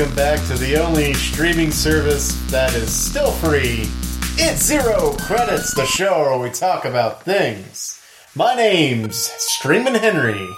Welcome back to the only streaming service that is still free. It's Zero Credits, the show where we talk about things. My name's Streamin' Henry.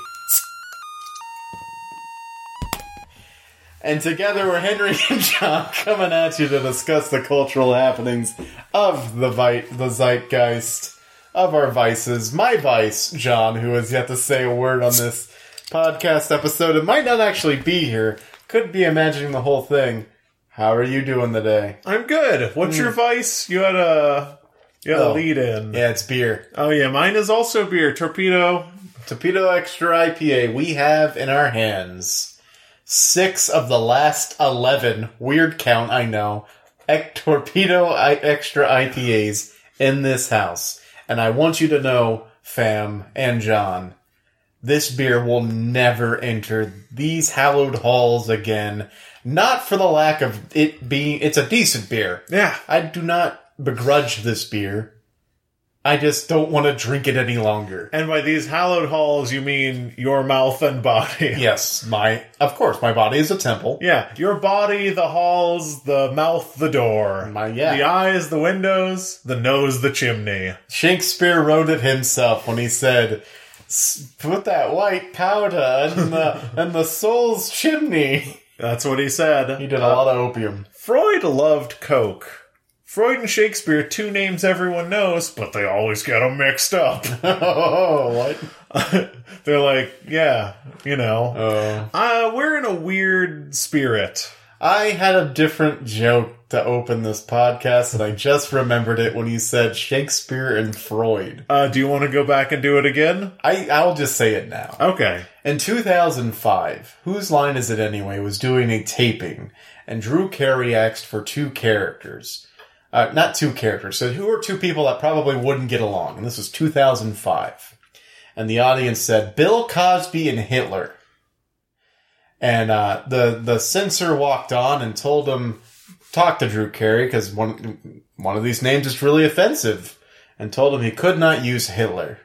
And together we're Henry and John coming at you to discuss the cultural happenings of the, vi- the zeitgeist of our vices. My vice, John, who has yet to say a word on this podcast episode and might not actually be here, could be imagining the whole thing. How are you doing today? I'm good. What's your hmm. vice? You had a you had Oh. a lead in. Yeah, it's beer. Oh yeah, mine is also beer. Torpedo. Torpedo Extra IPA. We have in our hands six of the last 11, weird count, I know, ec- Torpedo I- Extra IPAs in this house. And I want you to know, fam and John, this beer will never enter these hallowed halls again. Not for the lack of it being, it's a decent beer. Yeah. I do not begrudge this beer. I just don't want to drink it any longer. And by these hallowed halls, you mean your mouth and body. Yes, my of course my body is a temple. Yeah, your body, the halls, the mouth, the door. My- yeah. The eyes, the windows, the nose, the chimney. Shakespeare wrote it himself when he said, "S- "Put that white powder in the in the soul's chimney." That's what he said. He did a lot of opium. Freud loved Coke. Freud and Shakespeare, two names everyone knows, but they always get them mixed up. oh, what? They're like, yeah, you know. Oh. Uh, we're in a weird spirit. I had a different joke to open this podcast, and I just remembered it when you said Shakespeare and Freud. Uh, do you want to go back and do it again? I I'll just say it now. Okay. In 2005, Whose Line Is It Anyway was doing a taping, and Drew Carey asked for two characters. Uh, not two characters, so who are two people that probably wouldn't get along? And this was 2005. And the audience said, Bill Cosby and Hitler. And uh, the, the censor walked on and told him, talk to Drew Carey, because one, one of these names is really offensive, and told him he could not use Hitler.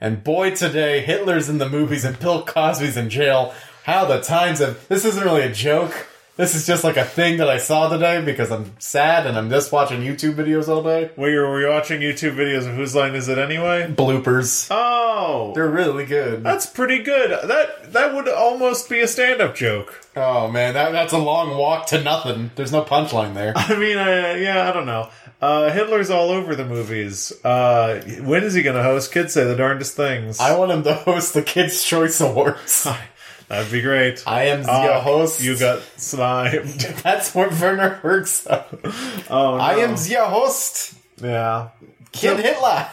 And boy, today, Hitler's in the movies and Bill Cosby's in jail. How the times have. This isn't really a joke. This is just like a thing that I saw today because I'm sad and I'm just watching YouTube videos all day. You were watching YouTube videos of Whose Line Is It Anyway? Bloopers. Oh! They're really good. That's pretty good. That that would almost be a stand-up joke. Oh man, that, that's a long walk to nothing. There's no punchline there. I mean, uh, yeah, I don't know. Uh, Hitler's all over the movies. Uh, when is he going to host Kids Say the Darndest Things? I want him to host the Kids' Choice Awards. That'd be great. I am the Ah, host. You got sniped. That's what Werner works. Oh, no. I am the host. Yeah. Kid Hitler.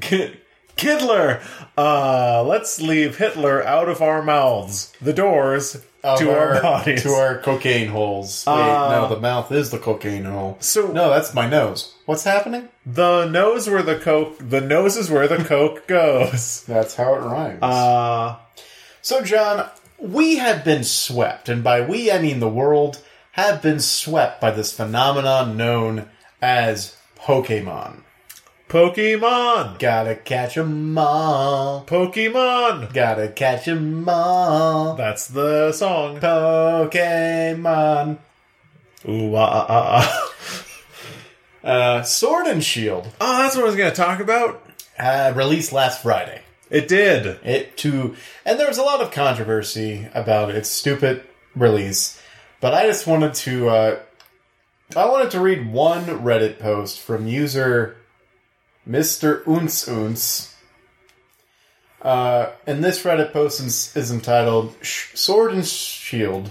Kid- Kidler. Uh, let's leave Hitler out of our mouths. The doors Of to our, bodies. To our cocaine holes. Wait, Uh, no, the mouth is the cocaine hole. So- no, that's my nose. What's happening? the nose where the coke. The nose is where the coke goes. That's how it rhymes. Uh, so, John, we have been swept, and by we I mean the world have been swept by this phenomenon known as Pokemon. Pokemon. Gotta catch 'em all. Pokemon. Gotta catch 'em all. That's the song. Pokemon. Ooh, ah, ah, ah, ah. Uh, Sword and Shield Oh, that's what I was going to talk about. uh, released last Friday. It did. it to and there was a lot of controversy about its stupid release but i just wanted to uh i wanted to read one reddit post from user mr unz unz uh and this reddit post is, is entitled "Sh- sword and shield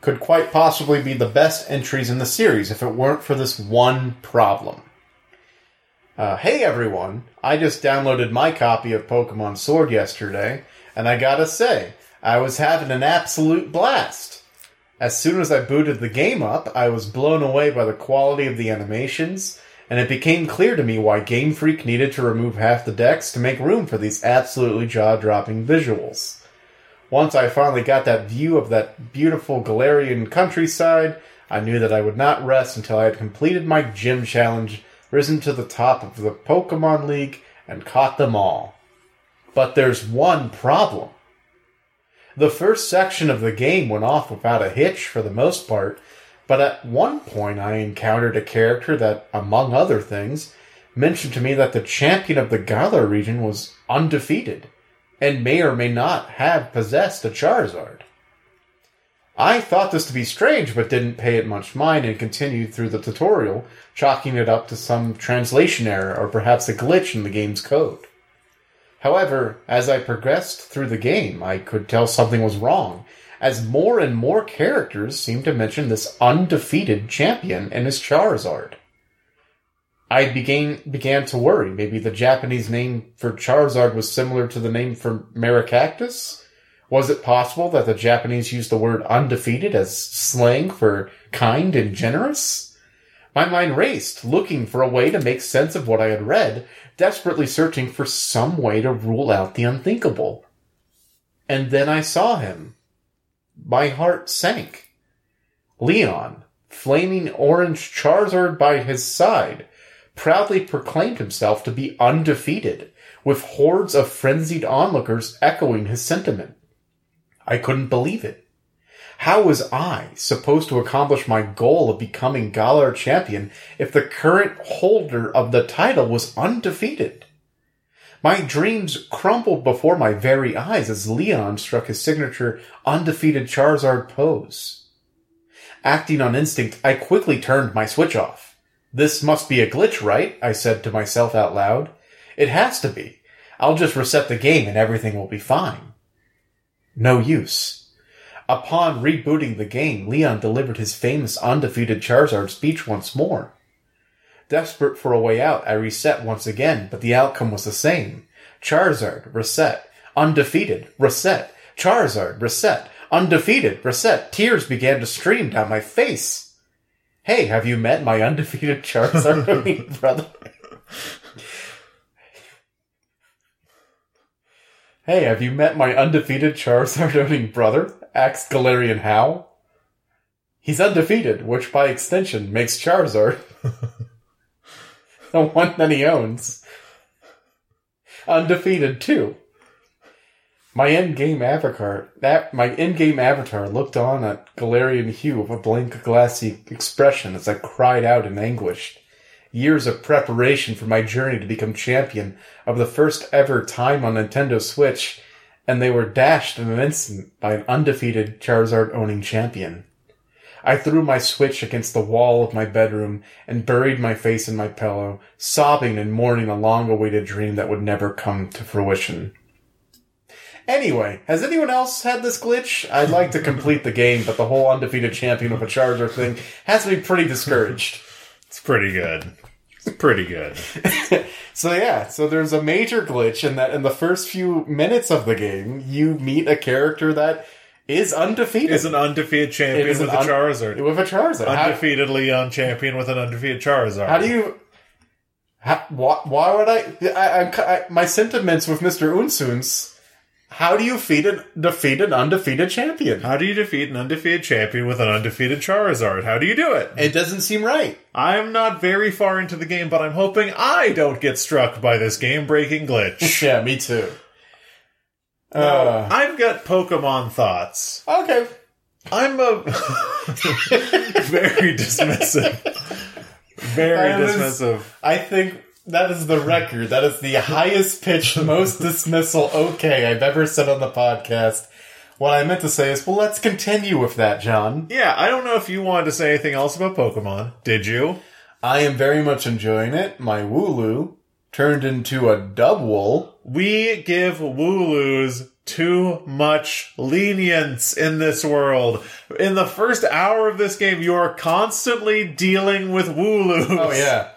could quite possibly be the best entries in the series if it weren't for this one problem uh, hey everyone, I just downloaded my copy of Pokemon Sword yesterday, and I gotta say, I was having an absolute blast. As soon as I booted the game up, I was blown away by the quality of the animations and it became clear to me why Game Freak needed to remove half the decks to make room for these absolutely jaw dropping visuals. Once I finally got that view of that beautiful Galarian countryside, I knew that I would not rest until I had completed my gym challenge, risen to the top of the Pokemon League, and caught them all. But there's one problem. The first section of the game went off without a hitch for the most part, but at one point I encountered a character that, among other things, mentioned to me that the champion of the Galar region was undefeated, and may or may not have possessed a Charizard. I thought this to be strange, but didn't pay it much mind and continued through the tutorial, chalking it up to some translation error or perhaps a glitch in the game's code. However, as I progressed through the game, I could tell something was wrong, as more and more characters seemed to mention this undefeated champion and his Charizard. I began began to worry. Maybe the Japanese name for Charizard was similar to the name for Maracactus? Was it possible that the Japanese used the word undefeated as slang for kind and generous? My mind raced, looking for a way to make sense of what I had read, desperately searching for some way to rule out the unthinkable. And then I saw him. My heart sank. Leon, flaming orange Charizard by his side, proudly proclaimed himself to be undefeated, with hordes of frenzied onlookers echoing his sentiment. I couldn't believe it. How was I supposed to accomplish my goal of becoming Galar champion if the current holder of the title was undefeated? My dreams crumbled before my very eyes as Leon struck his signature undefeated Charizard pose. Acting on instinct, I quickly turned my switch off. This must be a glitch, right? I said to myself out loud. It has to be. I'll just reset the game and everything will be fine. No use. Upon rebooting the game, Leon delivered his famous undefeated Charizard speech once more. Desperate for a way out, I reset once again, but the outcome was the same. Charizard, reset. Undefeated, reset. Charizard, reset. Undefeated, reset. Tears began to stream down my face. Hey, have you met my undefeated Charizard brother? Hey, have you met my undefeated Charizard owning brother? asked Galarian Hop. He's undefeated, which by extension makes Charizard the one that he owns. Undefeated too. My in-game avatar, that my in-game avatar looked on at Galarian Hop with a blank, glassy expression as I cried out in anguish. Years of preparation for my journey to become champion of the first ever time on Nintendo Switch, and they were dashed in an instant by an undefeated Charizard owning champion. I threw my Switch against the wall of my bedroom and buried my face in my pillow, sobbing and mourning a long awaited dream that would never come to fruition. Anyway, has anyone else had this glitch? I'd like to complete the game, but the whole undefeated champion of a Charizard thing has me pretty discouraged. It's pretty good. It's pretty good. so yeah, so there's a major glitch in that in the first few minutes of the game, you meet a character that is undefeated. Is an undefeated champion with a un- Charizard. with a Charizard. How- Undefeated Leon champion with an undefeated Charizard. How do you? How, why, why would I, I, I, I? My sentiments with Mister Unsuns. How do you defeat an defeat an undefeated champion? How do you defeat an undefeated champion with an undefeated Charizard? How do you do it? It doesn't seem right. I'm not very far into the game, but I'm hoping I don't get struck by this game-breaking glitch. Yeah, me too. Uh, I've got Pokemon thoughts. okay. I'm a very dismissive. Very That is- dismissive. I think that is the record. That is the highest pitched, most dismissal okay I've ever said on the podcast. What I meant to say is, well, let's continue with that, John. Yeah, I don't know if you wanted to say anything else about Pokemon. Did you? I am very much enjoying it. My Wooloo turned into a Dubwool. We give Wooloos too much lenience in this world. In the first hour of this game, you are constantly dealing with Wooloos. Oh yeah.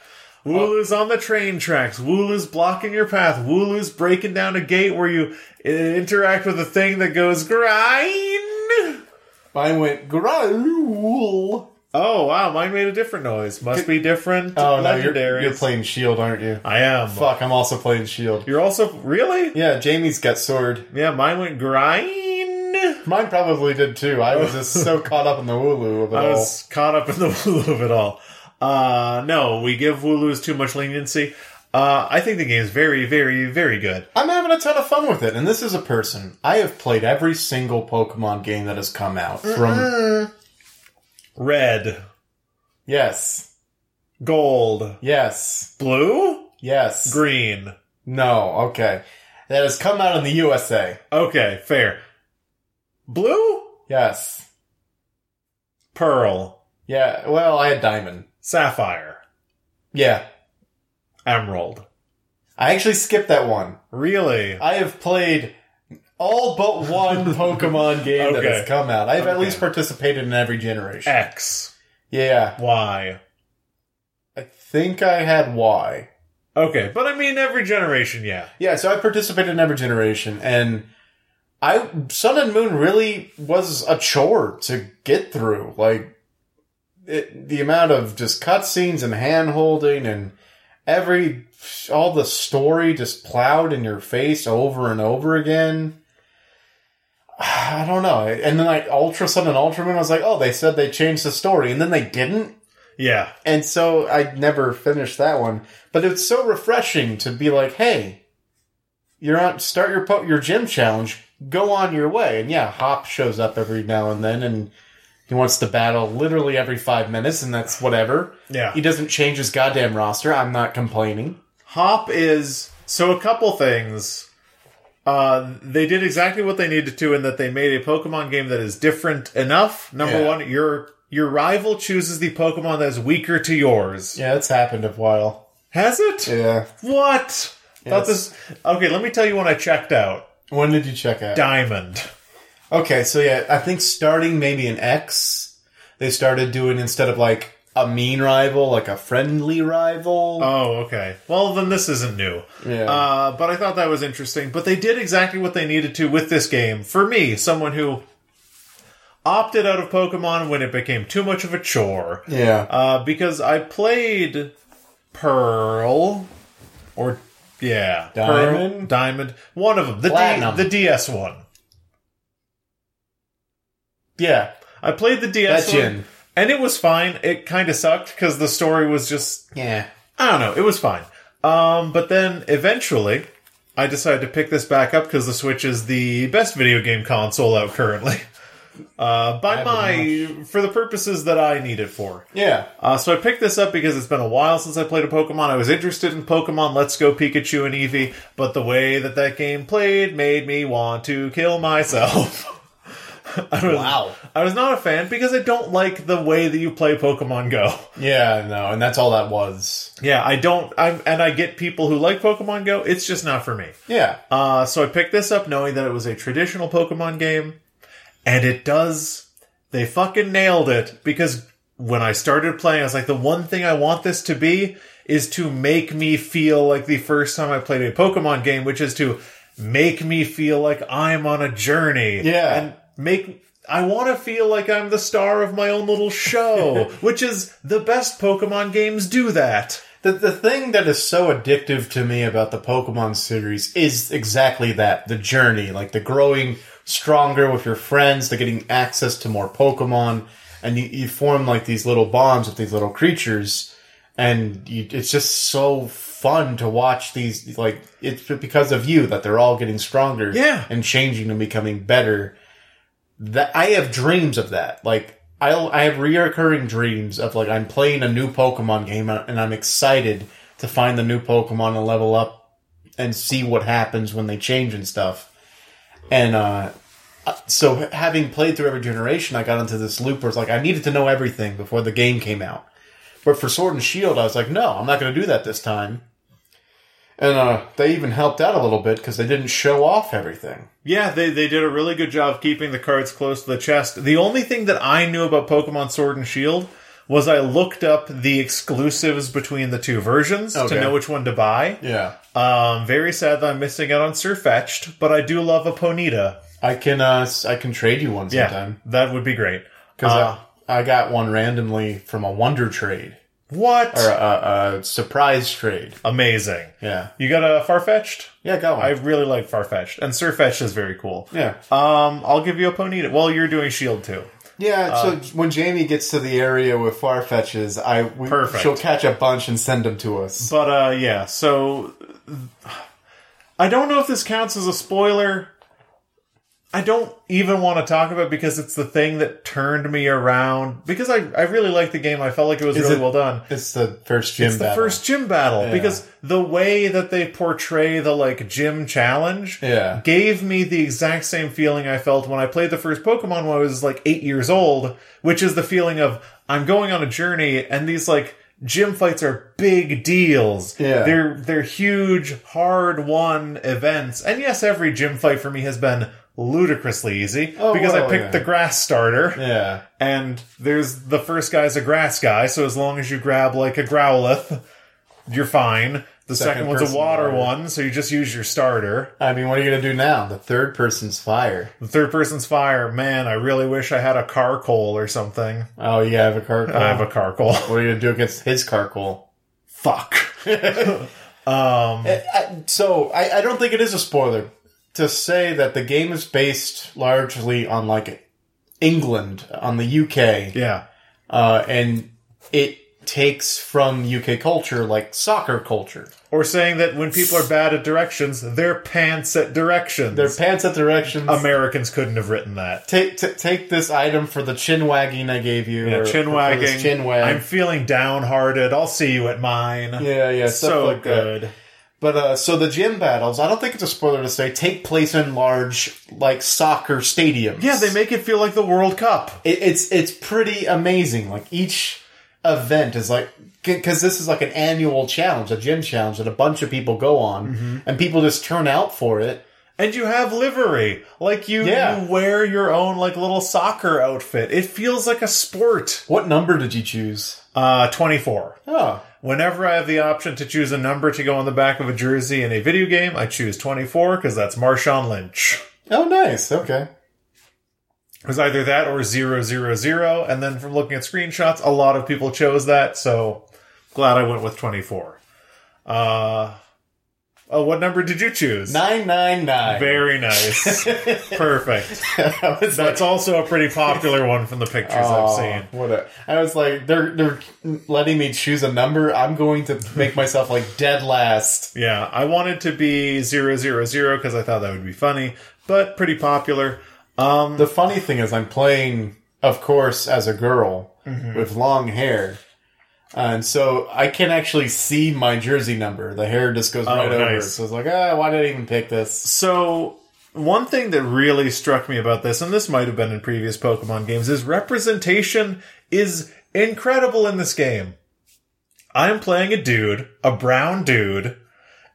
Wooloo's on the train tracks. Wooloo's blocking your path. Wooloo's breaking down a gate where you uh, interact with a thing that goes grind. Mine went growl. Oh wow, mine made a different noise. Must be different. Oh no, you're, you're playing Shield, aren't you? I am. Fuck, I'm also playing Shield. You're also really? Yeah, Jamie's got sword. Yeah, mine went grind. Mine probably did too. I was just so caught up in the wooloo of it I all. was caught up in the Wooloo of it all. Uh, no, we give Wooloos too much leniency. Uh, I think the game is very, very, very good. I'm having a ton of fun with it, and this is a person. I have played every single Pokemon game that has come out. From Red, yes, gold, yes, blue, yes, green. no, okay, that has come out in the USA. Okay, fair. Blue, Yes, pearl, yeah. Well, I had Diamond. Sapphire, Yeah, emerald. I actually skipped that one. Really? I have played all but one Pokemon game that Okay. has come out. I've at Okay. least participated in every generation. X, Yeah, Y. I think I had Y. Okay, but I mean every generation, yeah. Yeah, so I participated in every generation, and I Sun and Moon really was a chore to get through. Like it, the amount of just cutscenes and hand holding, and every all the story just plowed in your face over and over again. I don't know. And then like Ultra Sun and Ultra Moon, I was like, oh, they said they changed the story, and then they didn't. Yeah. And so I never finished that one. But it's so refreshing to be like, hey, you're on start your po- your gym challenge, go on your way. And yeah, Hop shows up every now and then and he wants to battle literally every 5 minutes and that's whatever. Yeah. He doesn't change his goddamn roster. I'm not complaining. Hop is so a couple things. Uh, they did exactly what they needed to in that they made a Pokemon game that is different enough. Number Yeah. one, your your rival chooses the Pokemon that is weaker to yours. Yeah, it's happened a while. Has it? Yeah. What? Thought Yes. this. Okay, let me tell you when I checked out. When did you check out? Diamond. Okay, so yeah, I think starting maybe in X, they started doing instead of like a mean rival, like a friendly rival. Oh, okay. Well, then this isn't new. Yeah. Uh, but I thought that was interesting. But they did exactly what they needed to with this game. For me, someone who opted out of Pokemon when it became too much of a chore. yeah. Uh, because I played Pearl, or yeah, Diamond? Pearl, Diamond, one of them, the D, the DS one. Yeah. I played the DS That one, gin. and it was fine. It kind of sucked because the story was just Yeah. I don't know. It was fine. Um, but then eventually, I decided to pick this back up because the Switch is the best video game console out currently. Uh, by my for the purposes that I need it for. Yeah. Uh, so I picked this up because it's been a while since I played a Pokemon. I was interested in Pokemon Let's Go Pikachu and Eevee, but the way that that game played made me want to kill myself. I was, Wow. I was not a fan because I don't like the way that you play Pokemon Go. Yeah, no, and that's all that was. Yeah, I don't. I'm, and I get people who like Pokemon Go. It's just not for me. Yeah. Uh, so I picked this up knowing that it was a traditional Pokemon game, and it does. They fucking nailed it because when I started playing, I was like, the one thing I want this to be is to make me feel like the first time I played a Pokemon game, which is to make me feel like I'm on a journey. Yeah. And make. I want to feel like I'm the star of my own little show, which is the best Pokemon games do that. The, the thing that is so addictive to me about the Pokemon series is exactly that the journey, like the growing stronger with your friends, the getting access to more Pokemon, and you, you form like these little bonds with these little creatures, and you, it's just so fun to watch these. Like, it's because of you that they're all getting stronger Yeah. and changing and becoming better. That I have dreams of that. Like I I have reoccurring dreams of like I'm playing a new Pokemon game and I'm excited to find the new Pokemon and level up and see what happens when they change and stuff. And uh so having played through every generation, I got into this loop where it's like I needed to know everything before the game came out. But for Sword and Shield, I was like, no, I'm not going to do that this time. And uh, they even helped out a little bit because they didn't show off everything. Yeah, they, they did a really good job keeping the cards close to the chest. The only thing that I knew about Pokemon Sword and Shield was I looked up the exclusives between the two versions Okay. to know which one to buy. Yeah. Um, very sad that I'm missing out on Sirfetch'd, but I do love a Ponyta. I can uh, I can trade you one Yeah, sometime. that would be great. Because Uh, I got one randomly from a Wonder Trade What? or a, a surprise trade. Amazing. Yeah, You got a Farfetch'd? yeah, got one. I really like Farfetch'd, and Sirfetch'd is very cool. yeah, Um, I'll give you a Ponyta. Well, you're doing Shield too. yeah. so when Jamie gets to the area with Farfetches, I we, Perfect. she'll catch a bunch and send them to us. But uh, yeah. So I don't know if this counts as a spoiler. I don't even want to talk about it because it's the thing that turned me around. Because I, I really liked the game. I felt like it was Is really it- well done. It's the first gym It's the battle. first gym battle Yeah. because the way that they portray the like gym challenge Yeah. gave me the exact same feeling I felt when I played the first Pokemon when I was like eight years old, which is the feeling of I'm going on a journey and these like gym fights are big deals. Yeah. They're they're huge, hard won events. And yes, every gym fight for me has been ludicrously easy Oh, because I picked yeah. the grass starter. Yeah, And there's the first guy's a grass guy, so as long as you grab like a Growlithe, you're fine. The second, Second one's a water water. one, so you just use your starter. I mean, what are you gonna do now? The third person's fire. The third person's fire. Man, I really wish I had a Carkol or something. Oh, you have a car. I have a Carkol. What are you gonna do against his Carkol? Fuck. um, I- so I, I don't think it is a spoiler to say that the game is based largely on like England, on the UK, yeah. uh, and it takes from UK culture like soccer culture. Or saying that when people are bad at directions, they're pants at directions. Their pants at directions. Americans couldn't have written that. take t- take this item for the chin wagging I gave you. Yeah, or chin wagging. Chin wag. I'm feeling downhearted. I'll see you at mine. yeah, yeah, so like that. But uh, so the gym battles, I don't think it's a spoiler to say, take place in large like soccer stadiums. Yeah, they make it feel like the World Cup. it, it's it's pretty amazing. Like each event is like because this is like an annual challenge, a gym challenge that a bunch of people go on, Mm-hmm. and people just turn out for it. And you have livery. Like you, Yeah. you wear your own like little soccer outfit. It feels like a sport. What number did you choose? Uh 24. Oh, Whenever I have the option to choose a number to go on the back of a jersey in a video game, I choose 24 because that's Marshawn Lynch. oh, nice. Okay. It was either that or 000, and then from looking at screenshots, a lot of people chose that, so glad I went with 24. Uh, oh, what number did you choose? Nine nine nine. Very nice. Perfect. Was like, That's also a pretty popular one from the pictures I've seen. What a, I was like, they're they're letting me choose a number. I'm going to make myself like dead last. Yeah, I wanted to be 000 because I thought that would be funny, but pretty popular. Um, The funny thing is, I'm playing, of course, as a girl Mm-hmm. with long hair. And so I can actually see my jersey number. The hair just goes right over. Oh, nice. So it's like, ah, why did I even pick this? So, one thing that really struck me about this, and this might have been in previous Pokemon games, is representation is incredible in this game. I'm playing a dude, a brown dude,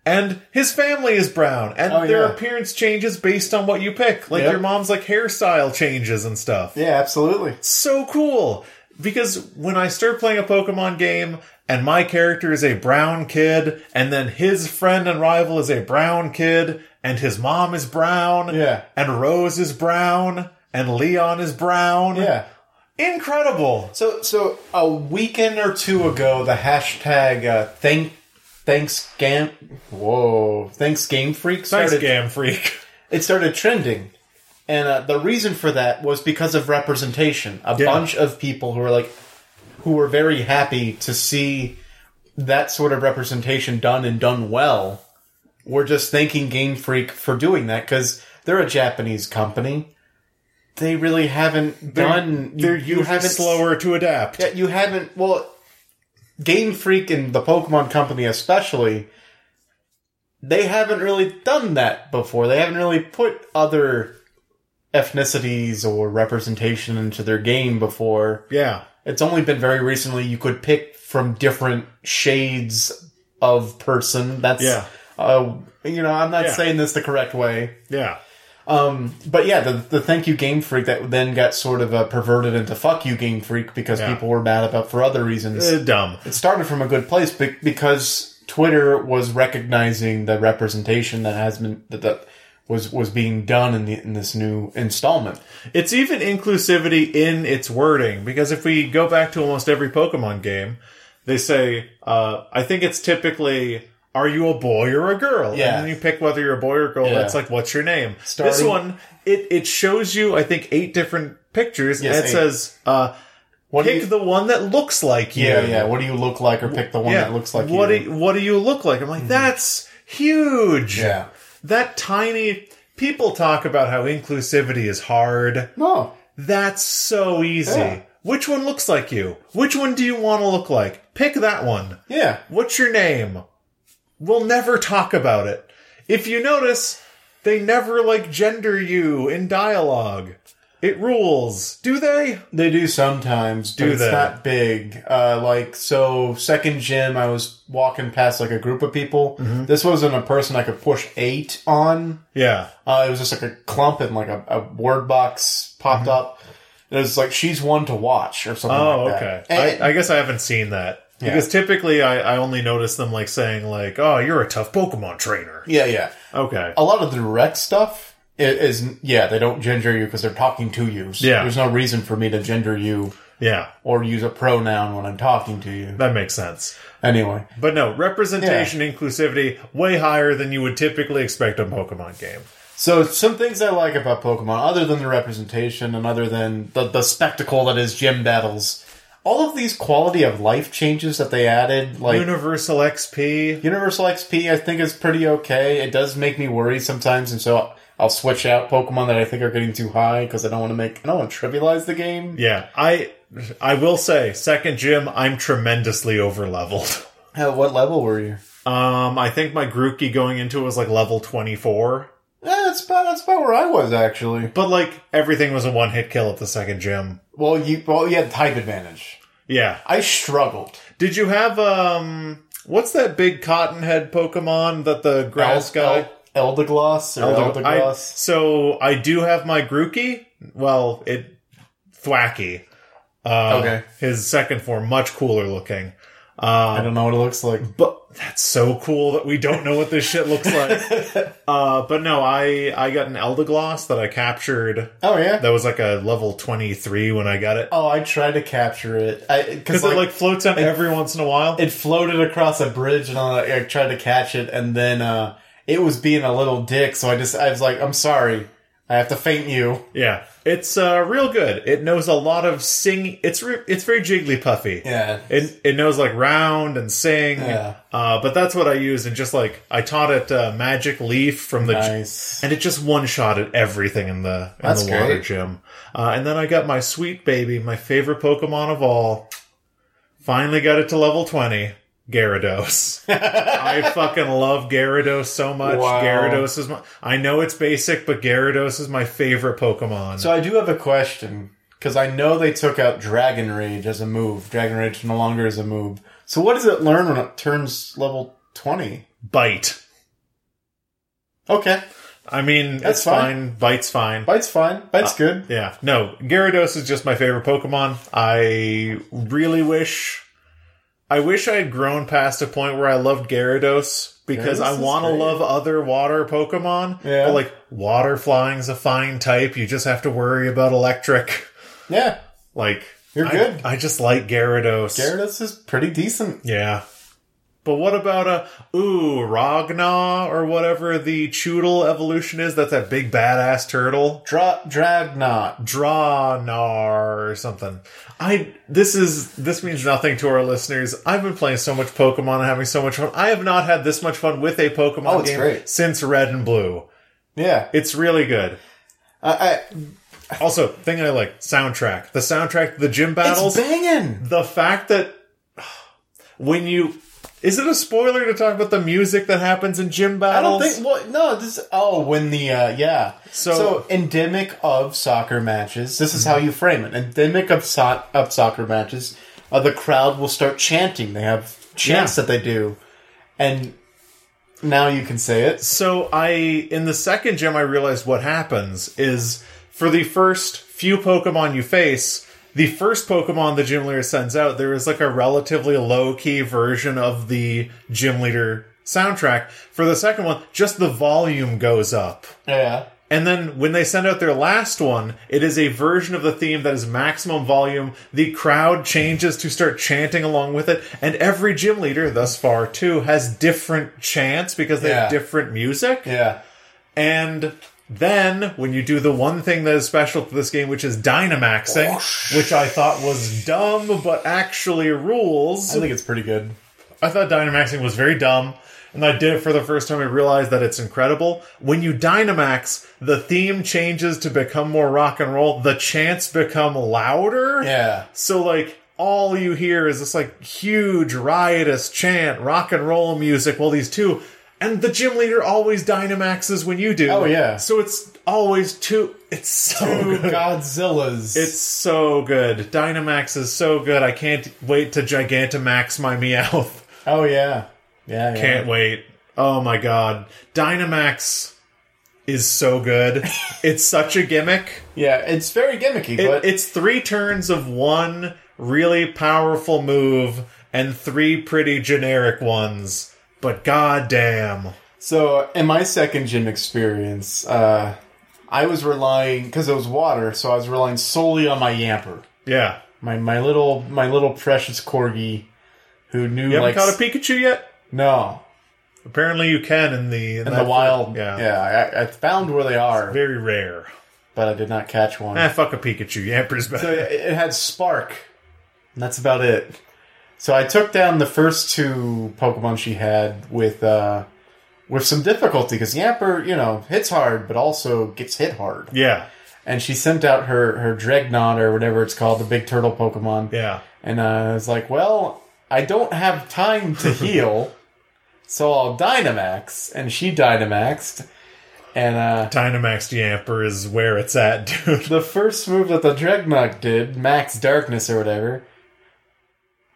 and his family is brown, and Oh, their yeah. appearance changes based on what you pick. Like Yep. your mom's like hairstyle changes and stuff. Yeah, absolutely. so cool because when I start playing a Pokemon game and my character is a brown kid and then his friend and rival is a brown kid and his mom is brown Yeah. and Rose is brown and Leon is brown. Yeah. Incredible. So, so a weekend or two ago, the hashtag uh, thank thanks game whoa thanks game freak Thanks, started Game Freak. it started trending. And uh, the reason for that was because of representation. A Yeah. bunch of people who were like, who were very happy to see that sort of representation done and done well, were just thanking Game Freak for doing that because they're a Japanese company. They really haven't done. They're you, you haven't slower to adapt. yeah, you haven't. Well, Game Freak and the Pokemon Company, especially, they haven't really done that before. They haven't really put other ethnicities or representation into their game before. Yeah. It's only been very recently you could pick from different shades of person. That's Yeah. Uh, you know, I'm not Yeah. saying this the correct way. Yeah. Um, but yeah, the, the thank you Game Freak that then got sort of uh, perverted into fuck you Game Freak because Yeah. people were mad about for other reasons. Uh, dumb. it started from a good place be- because Twitter was recognizing the representation that has been that, that was was being done in the in this new installment. It's even inclusivity in its wording because if we go back to almost every Pokemon game, they say, uh, I think it's typically, are you a boy or a girl? Yeah. And then you pick whether you're a boy or a girl. Yeah. That's like, what's your name? This one, it, it shows you, I think, eight different pictures Yes, and it eight. says, uh, What pick you, the one that looks like you. yeah, yeah. What do you look like, or pick the one that looks like what you. Mm-hmm. Do you, what do you look like? I'm like, that's huge. yeah. That tiny. People talk about how inclusivity is hard. No. That's so easy. Yeah. Which one looks like you? Which one do you want to look like? Pick that one. Yeah. What's your name? We'll never talk about it. If you notice, they never like gender you in dialogue. It rules. Do they? They do sometimes, but Do it's they? not big. Uh, like so, second gym, I was walking past like a group of people. Mm-hmm. This wasn't a person I could push eight on. Yeah. Uh, it was just like a clump and like a, a word box popped up. It was like she's one to watch or something Mm-hmm. Oh, like okay. I, I guess I haven't seen that. Yeah. Because typically I, I only notice them like saying like, oh, you're a tough Pokemon trainer. yeah, yeah. Okay. A lot of the direct stuff is, yeah, they don't gender you because they're talking to you. So Yeah. There's no reason for me to gender you Yeah. or use a pronoun when I'm talking to you. That makes sense. Anyway. But no, representation, inclusivity, way higher than you would typically expect a Pokemon game. So some things I like about Pokemon, other than the representation and other than the, the spectacle that is gym battles, all of these quality of life changes that they added, like Universal XP. Universal XP, I think is pretty okay. It does make me worry sometimes, and so I'll switch out Pokemon that I think are getting too high because I don't want to make I don't want to trivialize the game. Yeah, I I will say, second gym, I'm tremendously over leveled. Hell, what level were you? Um, I think my Grookey going into it was like level 24. Eh, that's about that's about where I was actually. But like everything was a one hit kill at the second gym. Well, you well you had type advantage. Yeah. I struggled. Did you have um what's that big cottonhead Pokemon that the grass guy El- or Elder- I- so I do have my Grookey. Well, it Thwackey. Uh, Okay. His second form, much cooler looking. I don't know what it looks like. But that's so cool that we don't know what this shit looks like. uh, but no, I I got an Eldegoss that I captured. Oh yeah. That was like a level twenty three when I got it Oh, I tried to capture it because because like, it like floats on every once in a while. it floated across a bridge, and I, I tried to catch it, and then uh, it was being a little dick. So I just I was like, I'm sorry, I have to faint you. yeah, it's uh, real good. It knows a lot of sing. It's re- it's very jiggly-puffy. Yeah. It, it knows like round and sing, Yeah. uh, but that's what I use. And just like I taught it uh, Magic Leaf from the Nice. and it just one shot at everything in the in That's the water great. gym. Uh, and then I got my sweet baby, my favorite Pokemon of all. Finally got it to level twenty, Gyarados. I fucking love Gyarados so much. Wow. Gyarados is my. I know it's basic, but Gyarados is my favorite Pokemon. So I do have a question because I know they took out Dragon Rage as a move. Dragon Rage no longer is a move. So what does it learn when it turns level twenty? Bite. Okay, I mean, That's it's fine. fine. Bite's fine. Bite's fine. Bite's Uh, good. Yeah, no, Gyarados is just my favorite Pokemon. I really wish, I wish I had grown past a point where I loved Gyarados because Gyarados I want to love other water Pokemon. Yeah. But like water flying's a fine type. You just have to worry about electric. Yeah, Like You're I- good. I, just like Gyarados. Gyarados is pretty decent. Yeah. But what about a ooh Ragna or whatever the Chewtle evolution is? That's that big badass turtle. Dra- Dragnot. Dranar or something. I this is this means nothing to our listeners. I've been playing so much Pokemon and having so much fun. I have not had this much fun with a Pokemon Oh, game great. since Red and Blue. Yeah, it's really good. I, Also, thing I like soundtrack. The soundtrack, the gym battles. it's banging. the fact that when you is it a spoiler to talk about the music that happens in gym battles? I don't battles? think. Well, no. This. Oh, when the uh, yeah. So- endemic of soccer matches. This is how you frame it. Endemic of so- of soccer matches. Uh, the crowd will start chanting. They have chants Yeah. that they do, and now you can say it. So I in the second gym I realized what happens is for the first few Pokemon you face, the first Pokemon the gym leader sends out, there is like a relatively low key version of the gym leader soundtrack. For the second one, just the volume goes up. Yeah. And then when they send out their last one, it is a version of the theme that is maximum volume. The crowd changes to start chanting along with it, and every gym leader thus far too has different chants because they have different music. Yeah. And then when you do the one thing that is special to this game, which is Dynamaxing, oh, which I thought was dumb but actually rules. I think it's pretty good. I thought Dynamaxing was very dumb, and I did it for the first time. I realized that it's incredible. When you Dynamax, the theme changes to become more rock and roll. The chants become louder. Yeah. So like all you hear is this like huge riotous chant, rock and roll music. Well, these two, and the gym leader always Dynamaxes when you do. Oh, yeah. So it's always two. It's so Two good. Godzillas. It's so good. Dynamax is so good. I can't wait to Gigantamax my Meowth. oh yeah. Yeah. yeah. Can't wait. Oh my god. Dynamax is so good. it's such a gimmick. Yeah, it's very gimmicky, It- but it's three turns of one really powerful move and three pretty generic ones. But goddamn. So, in my second gym experience, uh, I was relying because it was water, so I was relying solely on my Yamper, Yeah. my my little my little precious corgi, who knew You haven't caught a Pikachu yet? no Apparently you can in the in, in the wild. Yeah. yeah, I, I found where they are, Very rare. but I did not catch one. Ah, fuck a Pikachu. Yamper's better. So it it had Spark, and that's about it. So I took down the first two Pokemon she had with uh, with some difficulty because Yamper, you know, hits hard, but also gets hit hard. yeah. And she sent out her her Dreadnought or whatever it's called, the big turtle Pokemon. Yeah. And uh, I was like, well, I don't have time to heal, so I'll Dynamax. And she Dynamaxed. And uh, Dynamax Yamper is where it's at, dude. the first move that the Dreadnought did, Max Darkness or whatever,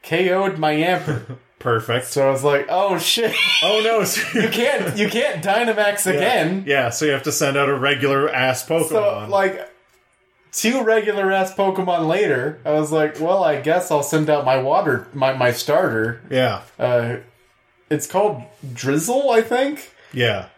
KO'd my Yamper. Perfect. so I was like, oh shit, Oh no. you can't you can't Dynamax again. Yeah, so you have to send out a regular ass Pokemon. So like two regular ass Pokemon later, I was like, well, I guess I'll send out my water my my starter. yeah. Uh, it's called Drizzile, I think. Yeah.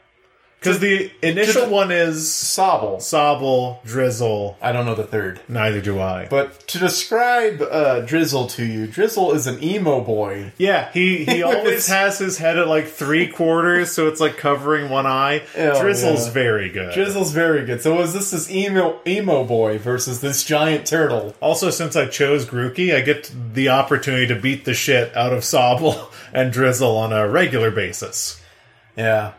Because the initial one is Sobble. Sobble, Drizzile. I don't know the third. Neither do I. But to describe uh, Drizzile to you, Drizzile is an emo boy. yeah, he, he always has his head at like three quarters, so it's like covering one eye. Oh, Drizzile's yeah. very good. Drizzile's very good. So is this this emo emo boy versus this giant turtle? also, since I chose Grookey, I get the opportunity to beat the shit out of Sobble and Drizzile on a regular basis. Yeah.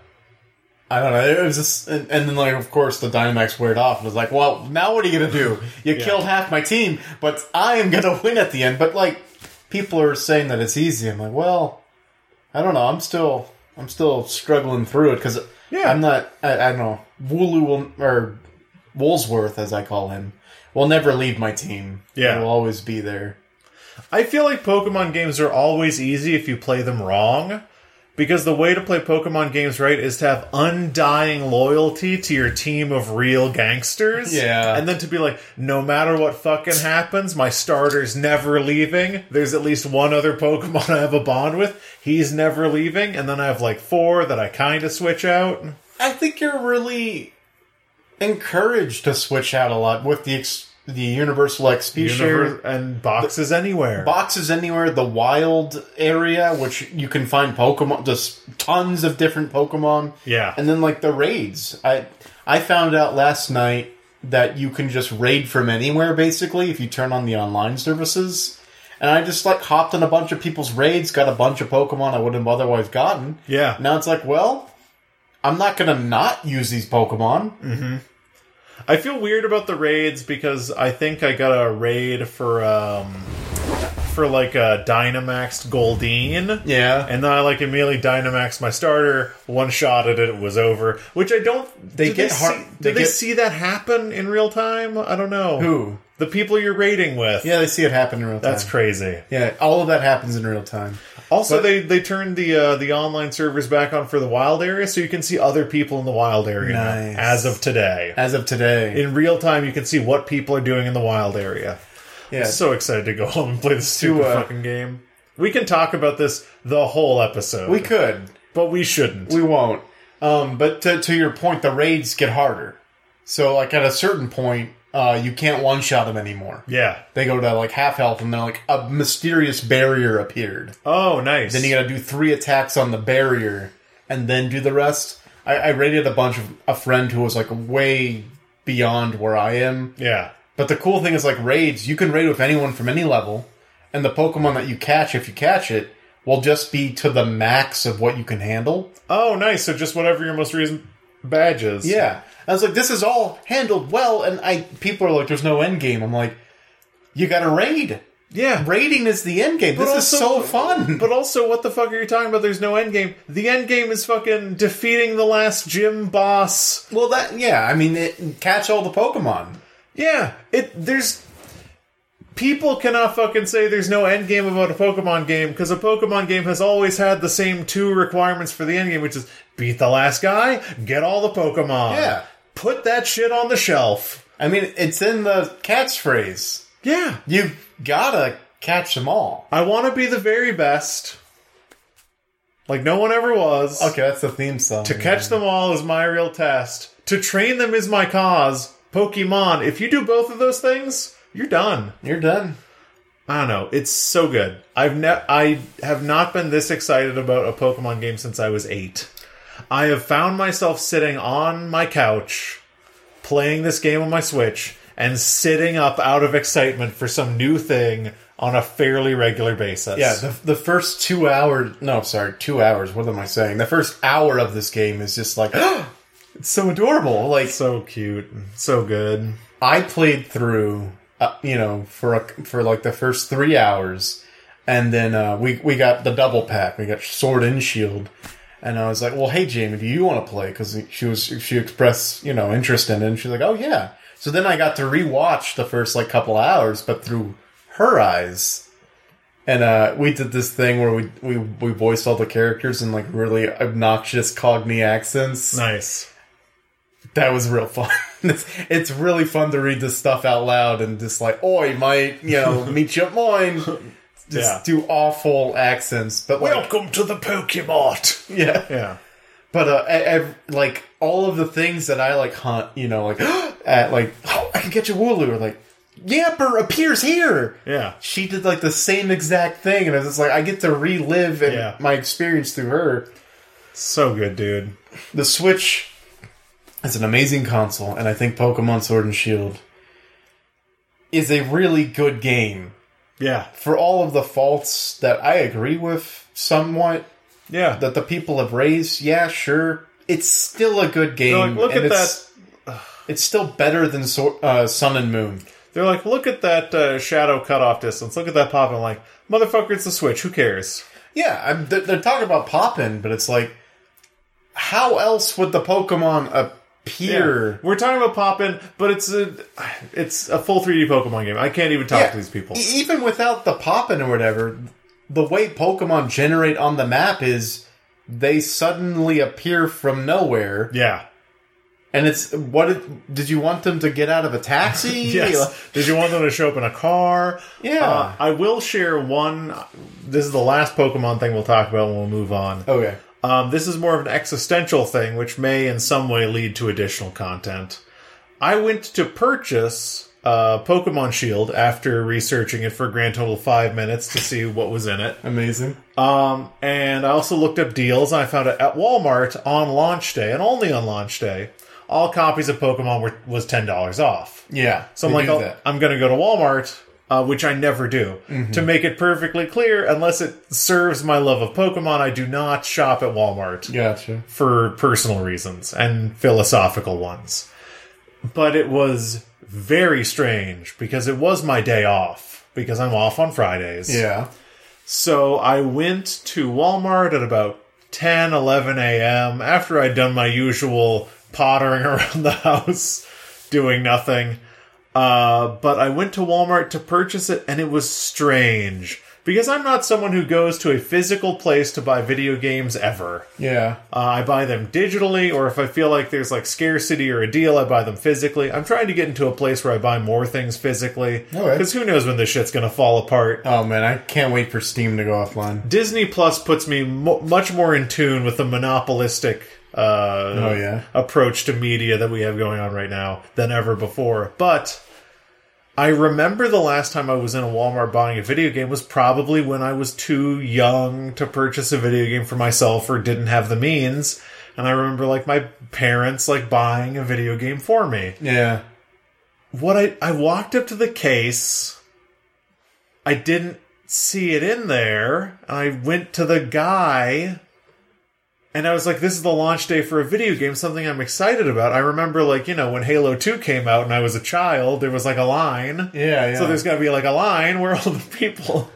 I don't know. It was just, and, and then like, of course, the Dynamax weared off and was like, "Well, now what are you gonna do? You killed half my team, but I am gonna win at the end." But like, people are saying that it's easy. I'm like, well, I don't know. I'm still, I'm still struggling through it because Yeah. I'm not. I, I don't know. Wooloo will, or Woolsworth, as I call him, will never leave my team. Yeah. will always be there. I feel like Pokemon games are always easy if you play them wrong. Because the way to play Pokemon games right is to have undying loyalty to your team of real gangsters. Yeah. And then to be like, no matter what fucking happens, my starter's never leaving. There's at least one other Pokemon I have a bond with. He's never leaving. And then I have like four that I kind of switch out. I think you're really encouraged to switch out a lot with the ex- the universal XP share and boxes anywhere. boxes anywhere. The wild area, which you can find Pokemon, just tons of different Pokemon, yeah. and then like the raids. I I found out last night that you can just raid from anywhere basically if you turn on the online services. And I just like hopped on a bunch of people's raids, got a bunch of Pokemon I wouldn't have otherwise gotten. yeah. Now it's like, well, I'm not gonna not use these Pokemon. Mm-hmm. I feel weird about the raids because I think I got a raid for um for like a Dynamaxed Goldeen. Yeah, And then I like immediately Dynamaxed my starter, one shot at it, it was over. Which I don't. They do get see, hard- Do they they get- see that happen in real time? I don't know. who? The people you're raiding with. Yeah, they see it happen in real time. That's crazy. Yeah, all of that happens in real time. Also, But- they they turned the uh, the online servers back on for the wild area, so you can see other people in the wild area Nice. as of today. As of today, In real time, you can see what people are doing in the wild area. yeah. So excited to go home and play this stupid uh, fucking game. We can talk about this the whole episode. we could. but we shouldn't. We won't. Um, but to, to your point, the raids get harder. So, like, at a certain point, uh, you can't one shot them anymore. yeah. They go to like half health, and they're like a mysterious barrier appeared. Oh, nice. Then you got to do three attacks on the barrier, and then do the rest. I, I raided a bunch of a friend who was like way beyond where I am. yeah. But the cool thing is, like raids, you can raid with anyone from any level, and the Pokemon that you catch, if you catch it, will just be to the max of what you can handle. Oh, nice. So just whatever your most recent badge is. Yeah, I was like, this is all handled well, and I people are like, there's no end game. I'm like, you got to raid. Yeah. Raiding is the end game. This is so fun. But also, what the fuck are you talking about? There's no end game. The end game is fucking defeating the last gym boss. well, that yeah, I mean, it, catch all the Pokemon. Yeah, it there's people cannot fucking say there's no end game about a Pokemon game because a Pokemon game has always had the same two requirements for the end game, which is beat the last guy, get all the Pokemon. Yeah. Put that shit on the shelf. I mean, it's in the catchphrase. Yeah. You gotta catch them all. I want to be the very best. Like no one ever was. Okay, that's the theme song. To catch them all is my real test. To train them is my cause. Pokemon, if you do both of those things, you're done. You're done. I don't know. It's so good. I've ne- I have not been this excited about a Pokemon game since I was 8. I have found myself sitting on my couch playing this game on my Switch and sitting up out of excitement for some new thing on a fairly regular basis. Yeah, the, the first two hours. No, sorry, two hours. What am I saying? The first hour of this game is just like, it's so adorable. Like, so cute. So good. I played through, uh, you know, for a, for like the first three hours, and then uh, we we got the double pack. We got Sword and Shield, and I was like, "Well, hey Jamie, do you want to play?" Because she was she expressed you know interest in it, and she's like, "Oh yeah." So then I got to rewatch the first like couple hours, but through her eyes. And uh, we did this thing where we, we we voiced all the characters in like really obnoxious Cockney accents. Nice. That was real fun. it's, it's really fun to read this stuff out loud and just like, oi, might, you know, meet you at mine. Just Yeah. do awful accents. But like, Welcome to the Pokemon. yeah. Yeah. But, uh, I, I- like, all of the things that I like hunt, you know, like, at like, oh, I can catch a Wooloo, or like, Yamper appears here. Yeah. She did like the same exact thing, and I was just like, I get to relive and Yeah. my experience through her. So good, dude. The Switch is an amazing console, and I think Pokemon Sword and Shield is a really good game. Yeah. For all of the faults that I agree with somewhat, Yeah. that the people have raised, yeah, sure. It's still a good game. Like, look at it's, It's still better than uh, Sun and Moon. They're like, look at that uh, shadow cutoff distance. Look at that popping. Like, motherfucker, it's the Switch. Who cares? Yeah, I'm, they're, they're talking about popping, but it's like, how else would the Pokemon appear? We're talking about poppin', but it's a it's a full 3D Pokemon game. I can't even talk Yeah, to these people. e- even without the popping or whatever, the way Pokemon generate on the map is they suddenly appear from nowhere, Yeah. and it's what did, did you want them to get out of a taxi? Yes. Did you want them to show up in a car? Yeah. Uh, I will share one. This is the last Pokemon thing we'll talk about when we'll move on. Okay. Um, this is more of an existential thing, which may in some way lead to additional content. I went to purchase uh, Pokemon Shield after researching it for a grand total of five minutes to see what was in it. Amazing. Um, and I also looked up deals, and I found it at Walmart on launch day, and only on launch day. All copies of Pokemon were was ten dollars off. Yeah. So I'm like, oh. I'm going to go to Walmart, uh, which I never do, Mm-hmm. to make it perfectly clear. Unless it serves my love of Pokemon, I do not shop at Walmart Gotcha. for personal reasons and philosophical ones. But it was very strange because it was my day off because I'm off on Fridays. Yeah. So I went to Walmart at about 10, 11 a.m. after I'd done my usual pottering around the house, doing nothing. Uh, but I went to Walmart to purchase it, and it was strange because I'm not someone who goes to a physical place to buy video games ever. Yeah. Uh, I buy them digitally, or if I feel like there's like scarcity or a deal, I buy them physically. I'm trying to get into a place where I buy more things physically. Because who knows when this shit's gonna fall apart. Oh man, I can't wait for Steam to go offline. Disney Plus puts me mo- much more in tune with the monopolistic uh, Oh, yeah? approach to media that we have going on right now than ever before. But I remember the last time I was in a Walmart buying a video game was probably when I was too young to purchase a video game for myself or didn't have the means. And I remember like my parents like buying a video game for me Yeah. what I I walked up to the case. I didn't see it in there. I went to the guy and I was like, this is the launch day for a video game, something I'm excited about. I remember like, you know, when Halo 2 came out and I was a child, there was like a line. Yeah, yeah. So there's gotta be like a line where all the people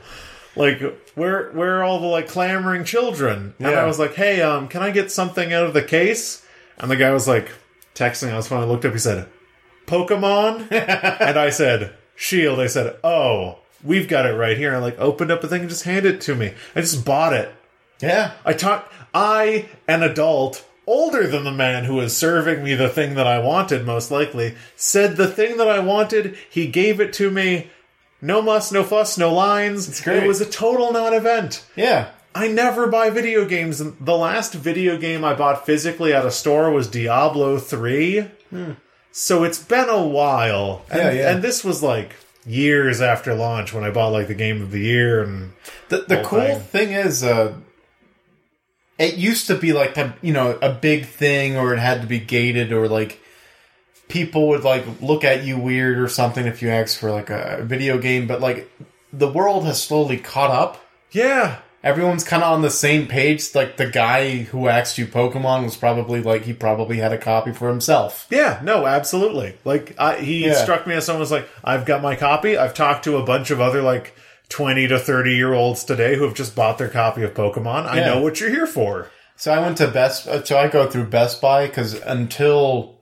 like where where are all the like clamoring children? And Yeah. I was like, Hey, um, can I get something out of the case? And the guy was like texting, I was finally looked up, he said, Pokemon? and I said, Shield. I said, Oh, we've got it right here. I like opened up the thing and just handed it to me. I just bought it. yeah. I talked. I, an adult, older than the man who was serving me the thing that I wanted, most likely, said the thing that I wanted. He gave it to me. No muss, no fuss, no lines. It's great. It was a total non-event. Yeah. I never buy video games. The last video game I bought physically at a store was Diablo 3. So it's been a while. And, Hmm. Yeah, yeah. and this was like years after launch when I bought like the game of the year and The the cool thing. thing is, uh, it used to be like a you know a big thing, or it had to be gated, or like people would like look at you weird or something if you asked for like a video game. But like the world has slowly caught up. yeah, Everyone's kind of on the same page. Like the guy who asked you Pokemon was probably like he probably had a copy for himself. Yeah, no, absolutely. Like I, he Yeah. struck me as someone who's like, I've got my copy. I've talked to a bunch of other like twenty to thirty year olds today who have just bought their copy of Pokemon. I Yeah. know what you're here for. So I went to Best. uh, So I go through Best Buy because until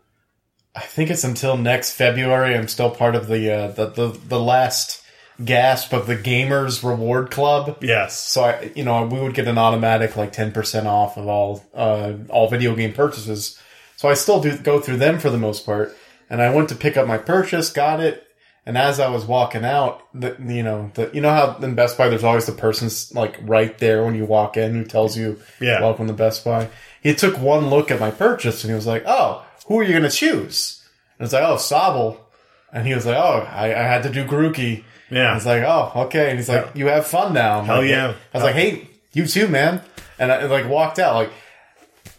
I think it's until next February, I'm still part of the uh, the, the the last gasp of the Gamers Reward Club. Yes. So I, you know, we would get an automatic like ten percent off of all uh, all video game purchases. So I still do go through them for the most part. And I went to pick up my purchase, got it, and as I was walking out, the, you know, the you know how in Best Buy there's always the person's like right there when you walk in who tells you, Yeah. welcome to Best Buy. He took one look at my purchase and he was like, oh, who are you gonna choose? And it's like, oh, Sobble. And he was like, oh, I, I had to do Grookey. Yeah. I was like, oh, okay. And he's like, you have fun now. Hell like, yeah. I was like, hey, you too, man. And I like walked out. Like,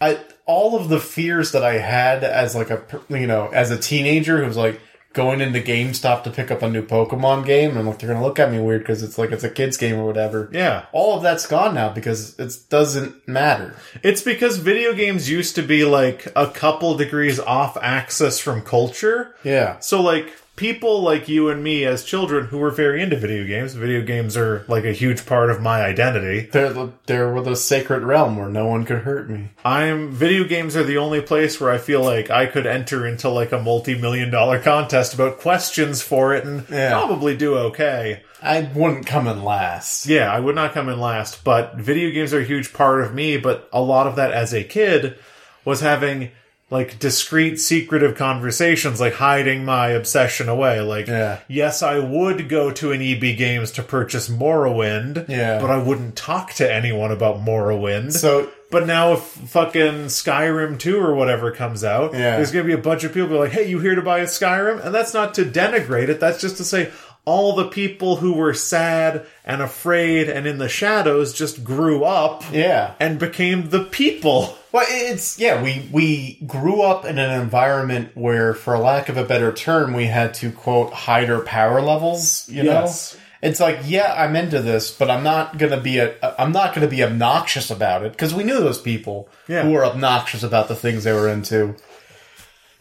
I all of the fears that I had as like a you know as a teenager who was like going into GameStop to pick up a new Pokemon game, and like they're gonna look at me weird because it's like it's a kids game or whatever. Yeah. All of that's gone now because it doesn't matter. It's because video games used to be like a couple degrees off axis from culture. Yeah. So like people like you and me as children who were very into video games, video games are like a huge part of my identity. They're the, they're the sacred realm where no one could hurt me. I'm video games are the only place where I feel like I could enter into like a multi-million dollar contest about questions for it and Yeah. probably do okay. I wouldn't come in last. Yeah, I would not come in last, but video games are a huge part of me, but a lot of that as a kid was having like discreet secretive conversations like hiding my obsession away like Yeah. yes i would go to an eb games to purchase morrowind Yeah. but i wouldn't talk to anyone about morrowind So but now if fucking Skyrim 2 or whatever comes out, Yeah. there's going to be a bunch of people like, hey, you here to buy a Skyrim? And that's not to denigrate it. That's just to say all the people who were sad and afraid and in the shadows just grew up yeah. and became the people. Well, it's yeah. We we grew up in an environment where, for lack of a better term, we had to quote hide our power levels. You Yes. know, it's like yeah, I'm into this, but I'm not gonna be a I'm not gonna be obnoxious about it because we knew those people Yeah. who were obnoxious about the things they were into.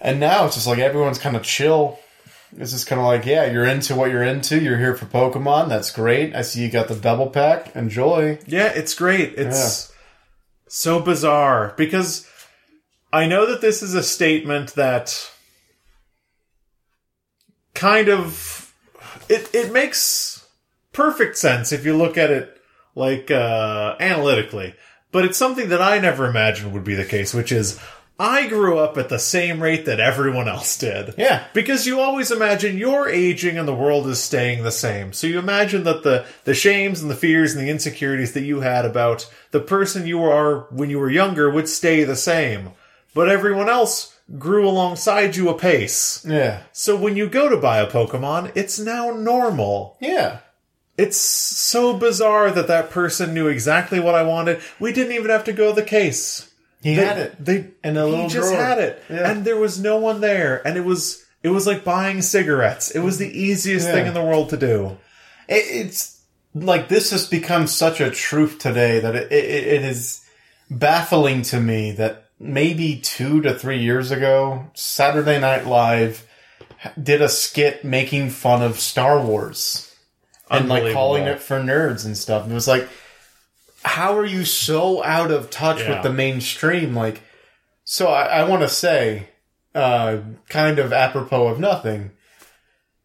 And now it's just like everyone's kind of chill. It's just kind of like, yeah, you're into what you're into. You're here for Pokemon. That's great. I see you got the double pack. Enjoy. Yeah, it's great. It's so bizarre because I know that this is a statement that kind of it it makes perfect sense if you look at it like uh, analytically. But it's something that I never imagined would be the case, which is I grew up at the same rate that everyone else did. Yeah. Because you always imagine you're aging and the world is staying the same. So you imagine that the, the shames and the fears and the insecurities that you had about the person you are when you were younger would stay the same. But everyone else grew alongside you apace. Yeah. So when you go to buy a Pokemon, it's now normal. Yeah. It's so bizarre that that person knew exactly what I wanted. We didn't even have to go the case. He They- had it. They In a he just drawer. had it, Yeah. and there was no one there, and it was it was like buying cigarettes. It was the mm-hmm. easiest Yeah. thing in the world to do. It, it's like this has become such a truth today that it, it, it is baffling to me that maybe two to three years ago, Saturday Night Live did a skit making fun of Star Wars and like calling it for nerds and stuff. And it was like, how are you so out of touch Yeah. with the mainstream? Like, so I, I want to say, uh, kind of apropos of nothing,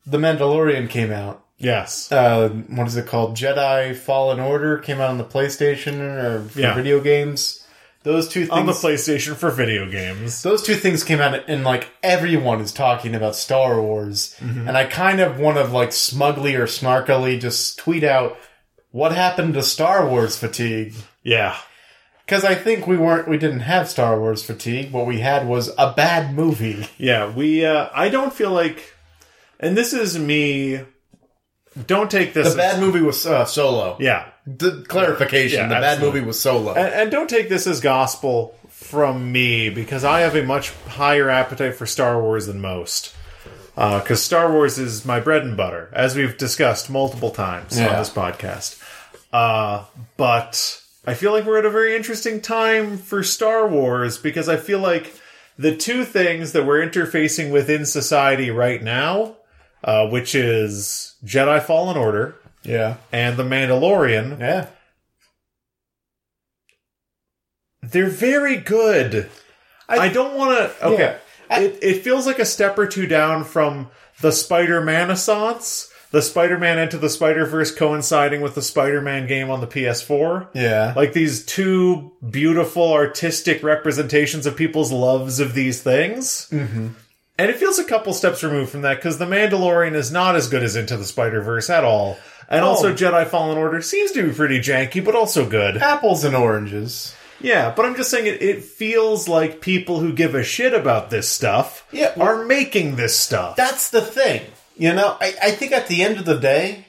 The Mandalorian came out Yes, uh, what is it called? Jedi Fallen Order came out on the PlayStation or for Yeah. video games. Those two things. on the PlayStation for video games. those two things came out, and like everyone is talking about Star Wars, Mm-hmm. and I kind of want to like smugly or snarkily just tweet out what happened to Star Wars fatigue Yeah, because I think we weren't, we didn't have Star Wars fatigue. What we had was a bad movie. yeah. We uh, I don't feel like, and this is me. Don't take this. The bad movie was uh, Solo. yeah, The clarification: Yeah, the bad movie was Solo. and, and don't take this as gospel from me because I have a much higher appetite for Star Wars than most. Because Star Wars is my bread and butter, as we've discussed multiple times on this podcast. Uh, but I feel like we're at a very interesting time for Star Wars because I feel like the two things that we're interfacing with in society right now, uh, which is Jedi Fallen Order yeah, and The Mandalorian, yeah. they're very good. I, don't want to. Okay, Yeah. It it feels like a step or two down from the Spider-Man Assance, the Spider-Man into the Spider-Verse coinciding with the Spider-Man game on the PS4. Yeah. Like these two beautiful artistic representations of people's loves of these things. Mm-hmm. And it feels a couple steps removed from that because The Mandalorian is not as good as Into the Spider Verse at all. And Oh. also, Jedi Fallen Order seems to be pretty janky, but also good. apples and oranges. Yeah, but I'm just saying it, it feels like people who give a shit about this stuff Yeah, well- are making this stuff. That's the thing. You know, I, I think at the end of the day,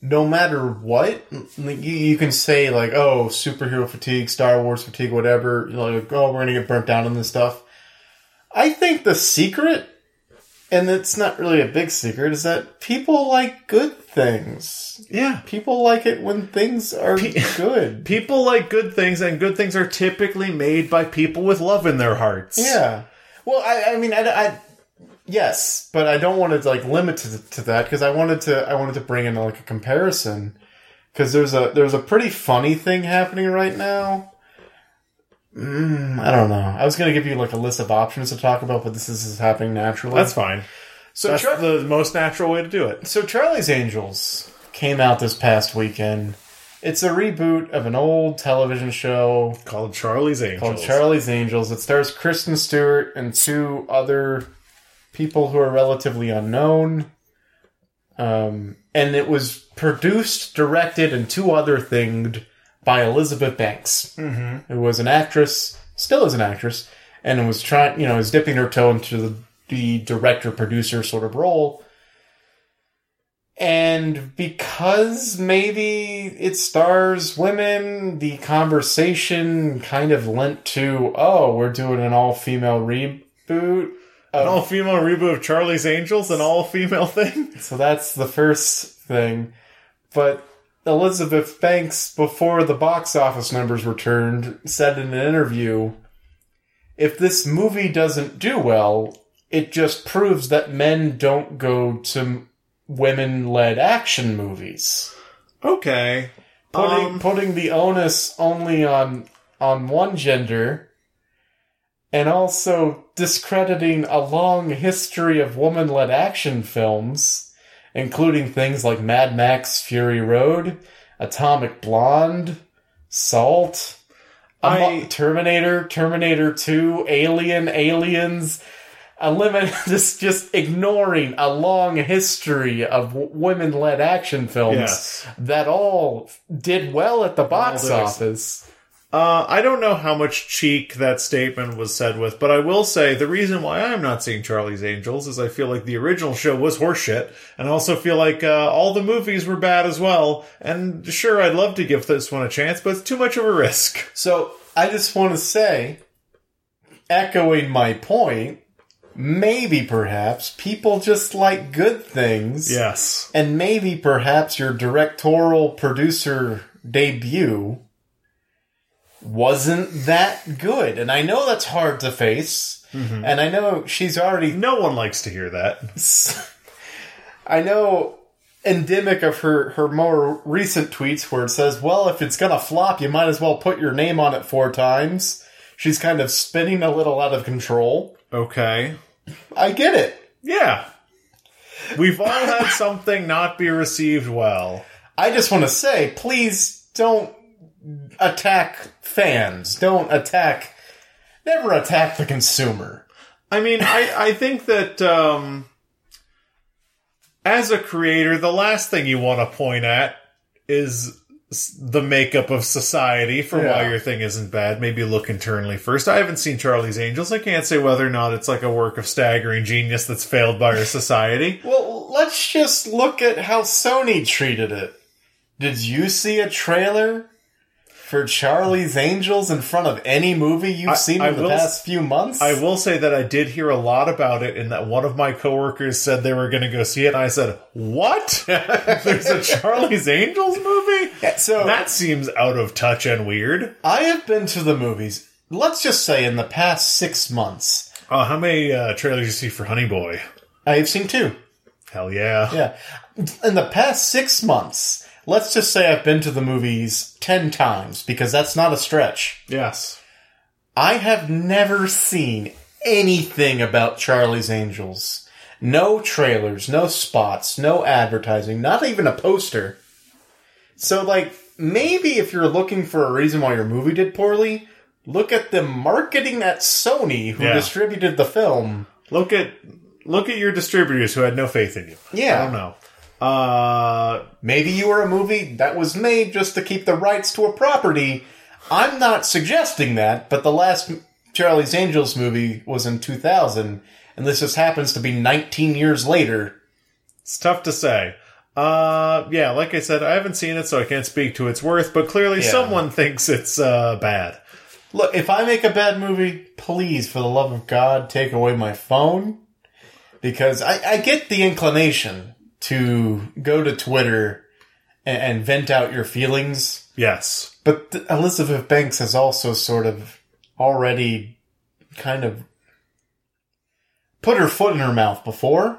no matter what, like, you, you can say like, oh, superhero fatigue, Star Wars fatigue, whatever. Like, oh, we're gonna get burnt down on this stuff. I think the secret, and it's not really a big secret, is that people like good things. yeah. People like it when things are good. People like good things, and good things are typically made by people with love in their hearts. Yeah. Well, I, I mean, I, I, yes, but I don't want to like limit to, to that because I wanted to, I wanted to bring in like a comparison because there's a there's a pretty funny thing happening right now. Mm, I don't know. I was going to give you like a list of options to talk about, but this is, is happening naturally. That's fine. so. That's Char- the most natural way to do it. so Charlie's Angels came out this past weekend. It's a reboot of an old television show Called Charlie's Angels. called Charlie's Angels. It stars Kristen Stewart and two other people who are relatively unknown. Um, and it was produced, directed, and two other thinged by Elizabeth Banks, mm-hmm. who was an actress, still is an actress, and was trying, you know, is dipping her toe into the, the director producer sort of role. And because maybe it stars women, the conversation kind of lent to, oh, we're doing an all female reboot. An all female reboot of Charlie's Angels, an all female thing. So that's the first thing. But Elizabeth Banks, before the box office numbers were turned, said in an interview if this movie doesn't do well, it just proves that men don't go to women led action movies. Okay. Putting, Um, putting the onus only on on one gender and also discrediting a long history of woman led action films including things like Mad Max Fury Road, Atomic Blonde, Salt, I- Terminator, Terminator 2, Alien, Aliens, eliminate just just ignoring a long history of women-led action films Yes. that all did well at the box office. Uh, I don't know how much cheek that statement was said with, but I will say the reason why I'm not seeing Charlie's Angels is I feel like the original show was horseshit, and I also feel like uh, all the movies were bad as well. And sure, I'd love to give this one a chance, but it's too much of a risk. So I just want to say, echoing my point, maybe perhaps people just like good things. Yes. And maybe perhaps your directorial producer debut wasn't that good. And I know that's hard to face. Mm-hmm. And I know she's already No one likes to hear that. I know endemic of her her more recent tweets where it says, "Well, if it's gonna flop, you might as well put your name on it four times." She's kind of spinning a little out of control. Okay. I get it. Yeah. We've all had something not be received well. I just want to say, please don't attack fans. Don't attack. Never attack the consumer. I mean, I, I think that um, as a creator, the last thing you want to point at is the makeup of society for why your thing isn't bad. Maybe look internally first. I haven't seen Charlie's Angels. I can't say whether or not it's like a work of staggering genius that's failed by our society. Well, let's just look at how Sony treated it. Did you see a trailer for Charlie's Angels in front of any movie you've I- seen I in the will past few months? I will say that I did hear a lot about it, and that one of my coworkers said they were going to go see it, and I said, "What? There's a Charlie's Angels movie? so That seems out of touch and weird." I have been to the movies. Let's just say in the past six months, Uh, how many uh, trailers you see for Honey Boy? I have seen two. Hell yeah. Yeah. In the past six months, let's just say I've been to the movies ten times because that's not a stretch. Yes. I have never seen anything about Charlie's Angels. No trailers, no spots, no advertising, not even a poster. So, like, maybe if you're looking for a reason why your movie did poorly, look at the marketing at Sony who Yeah. distributed the film. Look at look at your distributors who had no faith in you. Yeah. I don't know. Uh, Maybe you were a movie that was made just to keep the rights to a property. I'm not suggesting that, but the last Charlie's Angels movie was in 2000, and this just happens to be 19 years later. it's tough to say. Uh, yeah, like I said, I haven't seen it, so I can't speak to its worth. But clearly, Yeah. someone thinks it's uh, bad. Look, if I make a bad movie, please, for the love of God, take away my phone. Because I, I get the inclination to go to Twitter and, and vent out your feelings. Yes. But th- Elizabeth Banks has also sort of already kind of put her foot in her mouth before.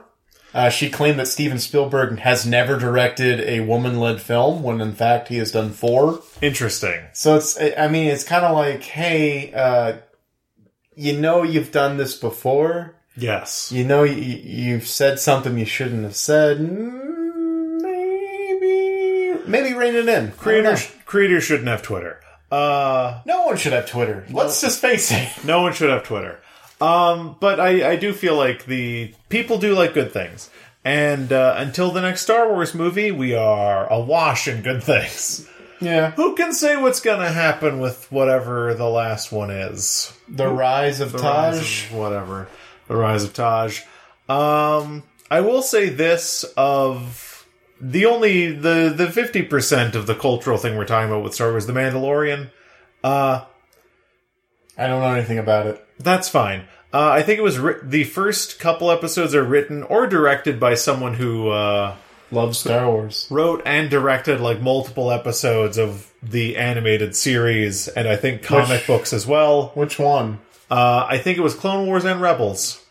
Uh, she claimed that Steven Spielberg has never directed a woman led film when in fact he has done four. Interesting. So it's, I mean, it's kind of like, hey, uh, you know, you've done this before. Yes. You know, you, you've said something you shouldn't have said. Mm, Maybe, maybe rein it in. I don't know. Creators creators shouldn't have Twitter. Uh, No one should have Twitter. Let's just face it. no one should have Twitter. Um, but I, I do feel like the people do like good things. And uh, until the next Star Wars movie, we are awash in good things. Yeah. Who can say what's going to happen with whatever the last one is? The Rise of The Taj. Rise of whatever. The Rise of Taj. Um, I will say this of the only the the fifty percent of the cultural thing we're talking about with Star Wars, The Mandalorian. Uh, I don't know anything about it. that's fine. Uh, I think it was ri- the first couple episodes are written or directed by someone who uh, Love Star Wars. wrote and directed like multiple episodes of the animated series, and I think comic Which- books as well. Which one? Uh, I think it was Clone Wars and Rebels.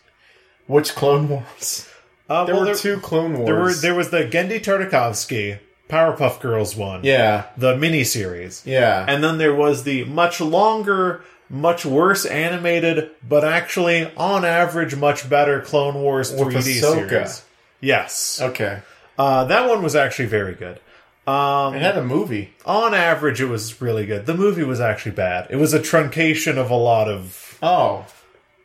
Which Clone Wars? Uh, There well, were two Clone Wars. There were there was the Genndy Tartakovsky Powerpuff Girls one, yeah, the miniseries, yeah. and then there was the much longer, much worse animated, but actually on average much better Clone Wars With 3D Ahsoka. series. Yes. okay. Uh, that one was actually very good. Um, It had a movie. on average, it was really good. The movie was actually bad. It was a truncation of a lot of Oh,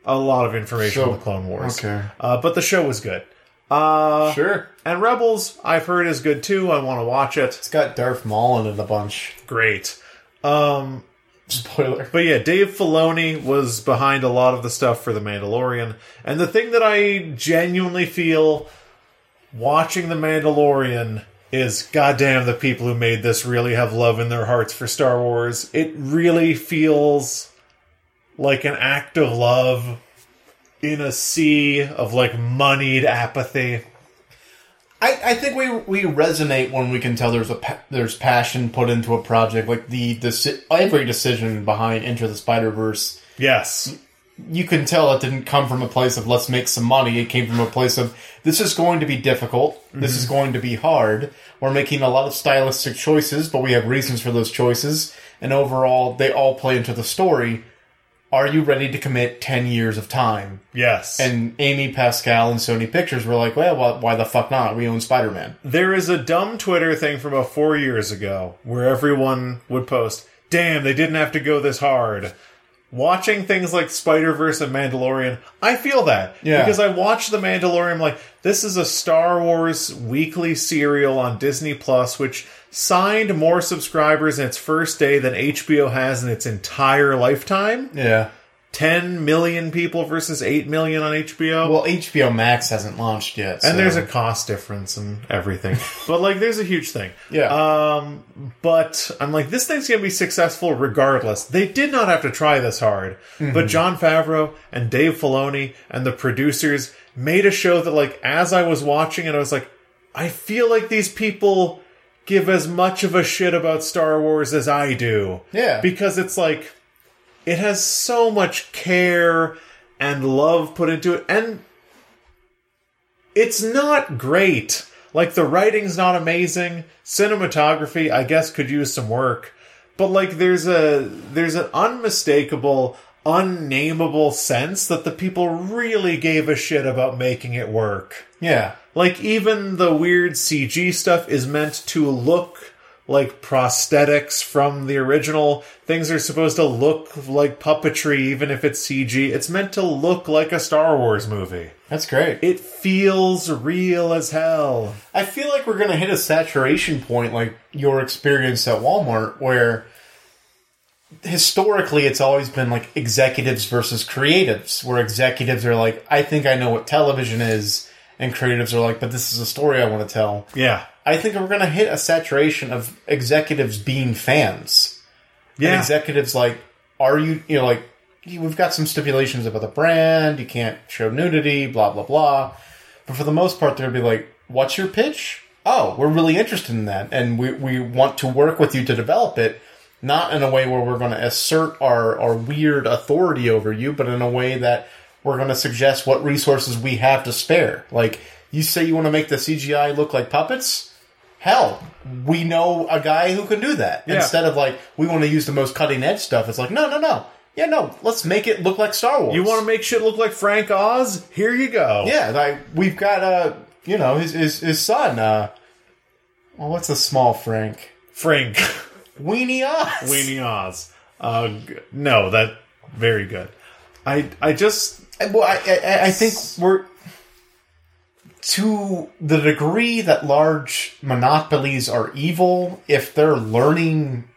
a lot of information So- on the Clone Wars. okay. Uh, but the show was good. Uh, sure. and Rebels, I've heard is good too. I want to watch it. It's got Darth Maul in it a bunch. Great. Um, Spoiler. But yeah, Dave Filoni was behind a lot of the stuff for The Mandalorian. And the thing that I genuinely feel watching The Mandalorian is goddamn the people who made this really have love in their hearts for Star Wars. It really feels like an act of love in a sea of like moneyed apathy. I, I think we we resonate when we can tell there's a pa- there's passion put into a project like the deci- every decision behind Into the Spider Verse. Yes. You can tell it didn't come from a place of let's make some money. It came from a place of this is going to be difficult. This is mhm. going to be hard. We're making a lot of stylistic choices, but we have reasons for those choices. And overall, they all play into the story. Are you ready to commit ten years of time? Yes. And Amy Pascal and Sony Pictures were like, well, why, why the fuck not? We own Spider Man. There is a dumb Twitter thing from about four years ago where everyone would post, damn, they didn't have to go this hard. Watching things like Spider Verse and Mandalorian, I feel that. Yeah. Because I watch The Mandalorian, I'm like, this is a Star Wars weekly serial on Disney Plus, which signed more subscribers in its first day than HBO has in its entire lifetime. Yeah. 10 million people versus 8 million on HBO. Well, HBO Max hasn't launched yet. and there's a cost difference and everything. but like there's a huge thing. Yeah. Um but I'm like this thing's going to be successful regardless. They did not have to try this hard. Mm-hmm. But Jon Favreau and Dave Filoni and the producers made a show that like as I was watching it I was like I feel like these people give as much of a shit about Star Wars as I do. Yeah. Because it's like it has so much care and love put into it and it's not great. Like the writing's not amazing. Cinematography, I guess, could use some work. But like there's a there's an unmistakable, unnameable sense that the people really gave a shit about making it work. yeah. Like even the weird CG stuff is meant to look like prosthetics from the original. Things are supposed to look like puppetry even if it's CG. It's meant to look like a Star Wars movie. That's great. It feels real as hell. I feel like we're going to hit a saturation point like your experience at Walmart where historically it's always been like executives versus creatives where executives are like I think I know what television is and creatives are like but this is a story I want to tell. Yeah. I think we're going to hit a saturation of executives being fans. And Yeah. executives like, are you, you know, like, we've got some stipulations about the brand, you can't show nudity, blah, blah, blah. But for the most part, they're going to be like, what's your pitch? Oh, we're really interested in that. And we, we want to work with you to develop it, not in a way where we're going to assert our, our weird authority over you, but in a way that we're going to suggest what resources we have to spare. Like, you say you want to make the CGI look like puppets? Hell, we know a guy who can do that. Yeah. Instead of like, we want to use the most cutting edge stuff, it's like, no, no, no. Yeah, no, let's make it look like Star Wars. You want to make shit look like Frank Oz? Here you go. Yeah, like, we've got, uh, you know, his, his, his son, uh, well, what's a small Frank? Frank Weenie Oz. Weenie Oz. Uh, no, that very good. I I just Well, I, I, I think we're to the degree that large monopolies are evil. If they're learning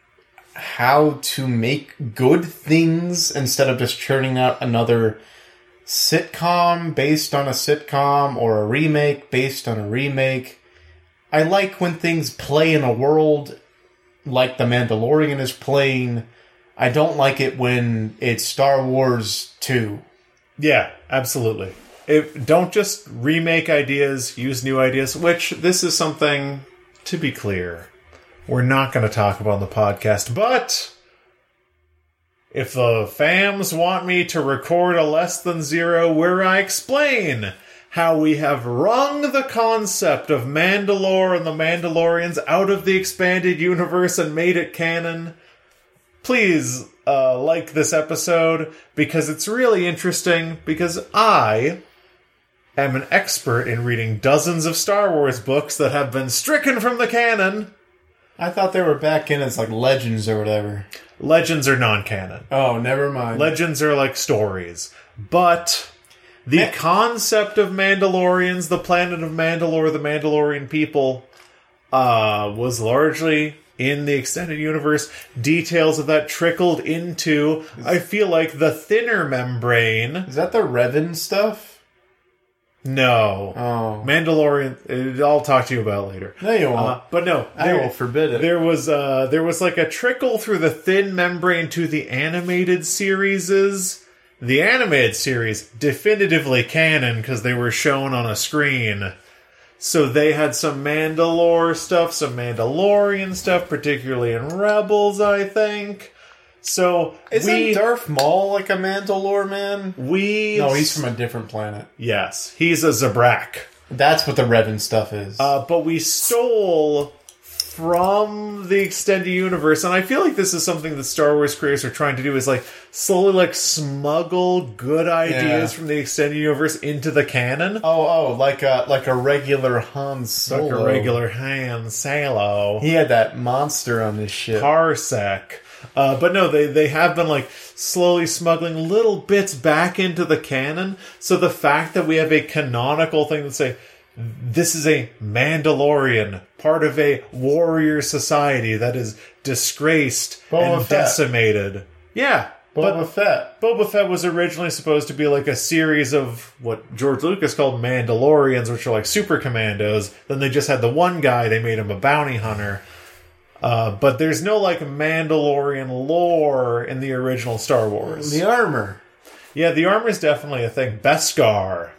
how to make good things instead of just churning out another sitcom based on a sitcom or a remake based on a remake. I like when things play in a world like The Mandalorian is playing. I don't like it when it's Star Wars 2. Yeah, absolutely. Don't just remake ideas, use new ideas, which this is something, to be clear, we're not going to talk about on the podcast. But if the fams want me to record a less than zero where I explain how we have wrung the concept of Mandalore and the Mandalorians out of the expanded universe and made it canon, please uh, like this episode because it's really interesting because I am an expert in reading dozens of Star Wars books that have been stricken from the canon. I thought they were back in as like legends or whatever. Legends are non-canon. Oh, never mind. Legends are like stories. But the Ma- concept of Mandalorians, the planet of Mandalore, the Mandalorian people, uh, was largely in the extended universe. Details of that trickled into, I feel like, the thinner membrane. Is that the Revan stuff? No. Oh. Mandalorian, uh, I'll talk to you about later. No, you won't. Uh, but no, I there- will forbid it. There was uh there was like a trickle through the thin membrane to the animated series. The animated series definitively canon because they were shown on a screen. So they had some Mandalore stuff, some Mandalorian stuff, particularly in Rebels, I think. So Isn't we Darth Maul like a Mandalore man? we No, he's from a different planet. yes, he's a Zabrak. That's what the Revan stuff is. Uh, but we stole from the extended universe, and I feel like this is something that Star Wars creators are trying to do is like slowly like smuggle good ideas Yeah. from the extended universe into the canon. oh, oh, like a like a regular Han Solo. Like a regular Han Solo. He had that monster on his ship. Parsec. Uh, but no, they, they have been like slowly smuggling little bits back into the canon. So the fact that we have a canonical thing that say this is a Mandalorian, part of a warrior society that is disgraced Boba and Fett. decimated. Yeah, Boba but Fett. Boba Fett was originally supposed to be like a series of what George Lucas called Mandalorians, which are like super commandos. Then they just had the one guy, they made him a bounty hunter. Uh, but there's no like Mandalorian lore in the original Star Wars. The armor. yeah, the armor is definitely a thing. Beskar.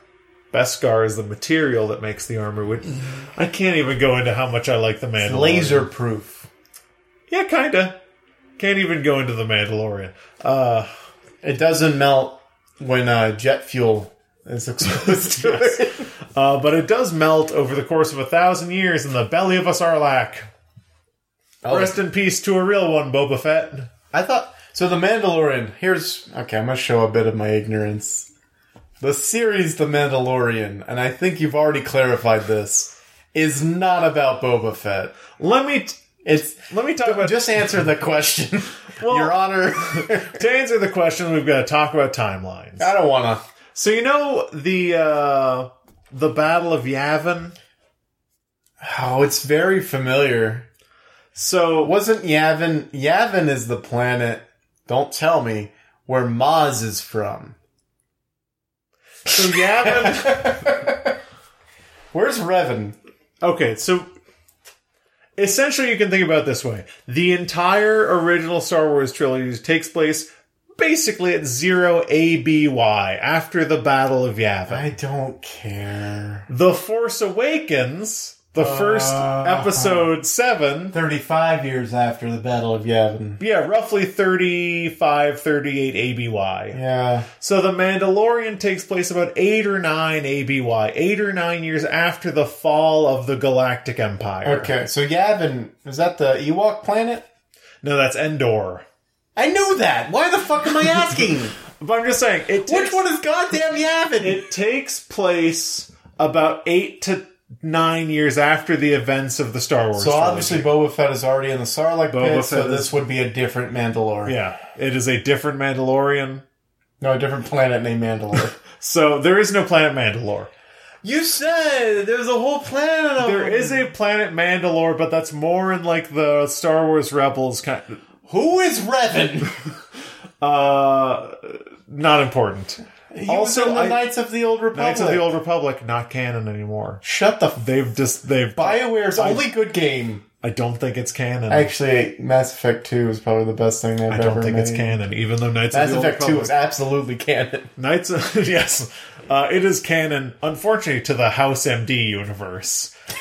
Beskar is the material that makes the armor. Which I can't even go into how much I like the Mandalorian. Laser proof. Yeah, kinda. Can't even go into the Mandalorian. Uh, It doesn't melt when uh, jet fuel is exposed to it. Uh, but it does melt over the course of a thousand years in the belly of a sarlacc. Oh, Rest in peace to a real one, Boba Fett. I thought so. The Mandalorian. Here's okay. I'm gonna show a bit of my ignorance. The series, The Mandalorian, and I think you've already clarified this, is not about Boba Fett. Let me t- It's let me talk about just answer the question, Well- Your Honor. to answer the question. We've got to talk about timelines. I don't wanna. So you know the uh, the Battle of Yavin. Oh, it's very familiar. So Wasn't Yavin? Yavin is the planet. Don't tell me where Maz is from. So Yavin. Where's Revan? okay, so essentially you can think about it this way: the entire original Star Wars trilogy takes place basically at zero ABY after the Battle of Yavin. I don't care. The Force Awakens, the first Uh, episode seven, 35 years after the Battle of Yavin. yeah, roughly 35, 38 ABY. Yeah. So the Mandalorian takes place about 8 or 9 ABY, 8 or 9 years after the fall of the Galactic Empire. Okay, so Yavin, is that the Ewok planet? No, that's Endor. I knew that! Why the fuck am I asking? But I'm just saying, it Which one is goddamn Yavin? it takes place about 8 to 9 years after the events of the Star Wars so trilogy. obviously Boba Fett is already in the Sarlacc Boba pit, so Fett this is- would be a different Mandalore. Yeah, it is a different Mandalorian. No, a different planet named Mandalore. So there is no planet Mandalore. you said there's a whole planet of There is a planet Mandalore, but that's more in like the Star Wars Rebels kind. Of, Who is Revan? Uh, not important. He Also, the I- Knights of the Old Republic. Knights of the Old Republic not canon anymore. Shut the f- They've just they've. BioWare's I- only good game. I don't think it's canon. Actually, Mass Effect 2 is probably the best thing they've ever. I ever don't think made. it's canon, even though Knights Mass of the Effect Old 2 Republic. is absolutely canon. Knights, of, yes, uh, it is canon. Unfortunately, to the House MD universe.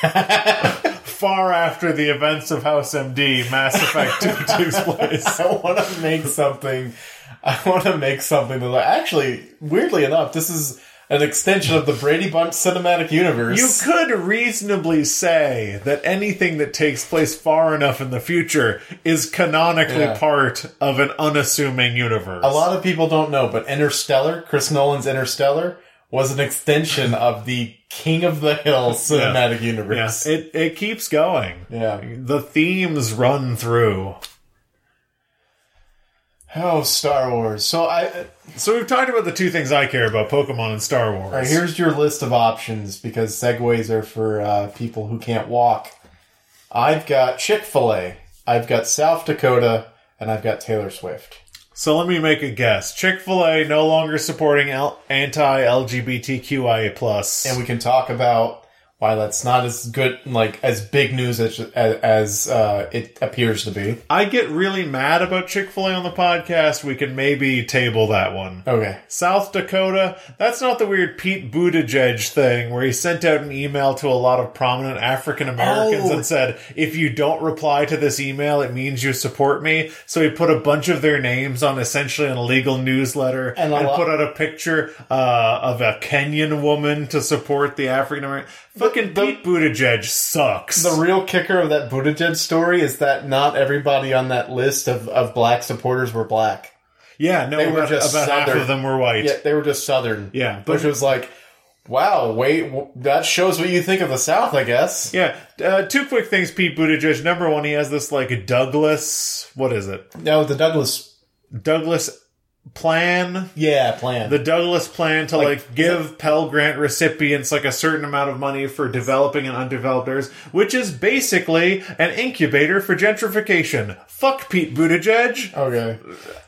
Far after the events of House MD, Mass Effect 2 takes place. I want to make something. I want to make something that actually, weirdly enough, this is an extension of the Brady Bunch cinematic universe. You could reasonably say that anything that takes place far enough in the future is canonically Yeah. part of an unassuming universe. a lot of people don't know, but Interstellar, Chris Nolan's Interstellar, was an extension of the King of the Hill cinematic universe. It it keeps going. Yeah. The themes run through. Oh, Star Wars. So I So we've talked about the two things I care about: Pokemon and Star Wars. all right, here's your list of options because segues are for uh, people who can't walk. I've got Chick Fil A, I've got South Dakota, and I've got Taylor Swift. So let me make a guess. Chick Fil A no longer supporting L- anti-LGBTQIA and we can talk about why that's not as good, like as big news as as, uh, it appears to be. I get really mad about Chick Fil A on the podcast. We can maybe table that one. Okay, South Dakota, that's not the weird Pete Buttigieg thing where he sent out an email to a lot of prominent African Americans Oh. and said, if you don't reply to this email, it means you support me. So he put a bunch of their names on essentially an illegal newsletter And and, lot- put out a picture uh, of a Kenyan woman to support the African American. Fucking the- Pete Buttigieg sucks. the real kicker of that Buttigieg story is that not everybody on that list of, of black supporters were black. yeah, no, they were about, just about half of them were white. Yeah, they were just Southern. Yeah, which was like, wow, wait, w- that shows what you think of the South, I guess. Yeah, uh, two quick things. Pete Buttigieg. Number one, he has this like Douglass. What is it? No, the Douglass, Douglass plan. yeah, plan. The Douglass plan to Like, like, give Pell Grant recipients like a certain amount of money for developing and undeveloped areas, which is basically an incubator for gentrification. Fuck Pete Buttigieg. okay.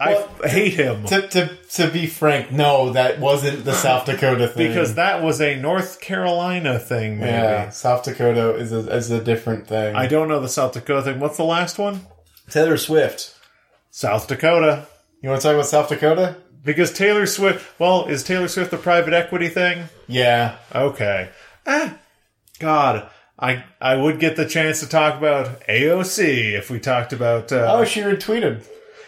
I Well, hate him To, to to be frank, no, that wasn't the South Dakota thing. because that was a North Carolina thing. Maybe yeah, South Dakota is a, is a different thing. I don't know the South Dakota thing. What's the last one? Taylor Swift. South Dakota. You want to talk about South Dakota? Because Taylor Swift, well, is Taylor Swift the private equity thing? Yeah. Okay. Ah, God, I I would get the chance to talk about AOC if we talked about. Uh, Oh, she retweeted.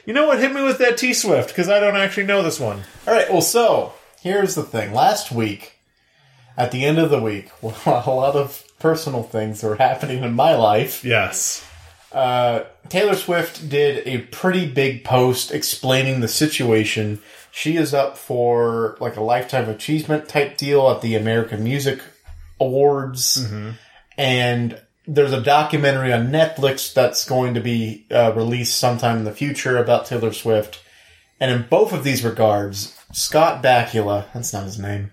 you know what? Hit me with that T Swift because I don't actually know this one. All right. Well, so here's the thing. Last week, at the end of the week, a lot of personal things were happening in my life, Yes. Uh, Taylor Swift did a pretty big post explaining the situation. She is up for like a lifetime achievement type deal at the American Music Awards, and there's a documentary on Netflix that's going to be uh, released sometime in the future about Taylor Swift. And in both of these regards, Scott Bakula, that's not his name.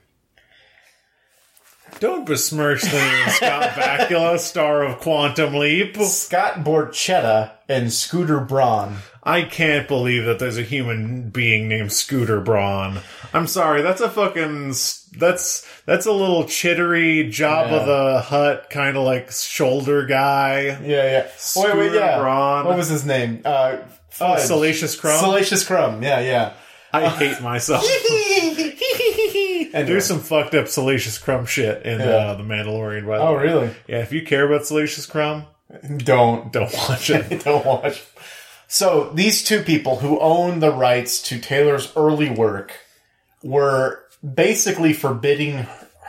Don't besmirch the name Scott Bakula, star of Quantum Leap. Scott Borchetta and Scooter Braun. I can't believe that there's a human being named Scooter Braun. I'm sorry, that's a fucking that's that's a little chittery Job Yeah. of the Hut kind of like shoulder guy. Yeah, yeah. Wait, wait, Scooter yeah. Braun. What was his name? Uh, Oh. Salacious Crumb. Salacious Crumb. Yeah, yeah. I hate myself. And There's some fucked up Salacious Crumb shit in Yeah. uh, The Mandalorian. By the Oh, way. really? Yeah, if you care about Salacious Crumb, Don't don't watch it. don't watch. So these two people who own the rights to Taylor's early work were basically forbidding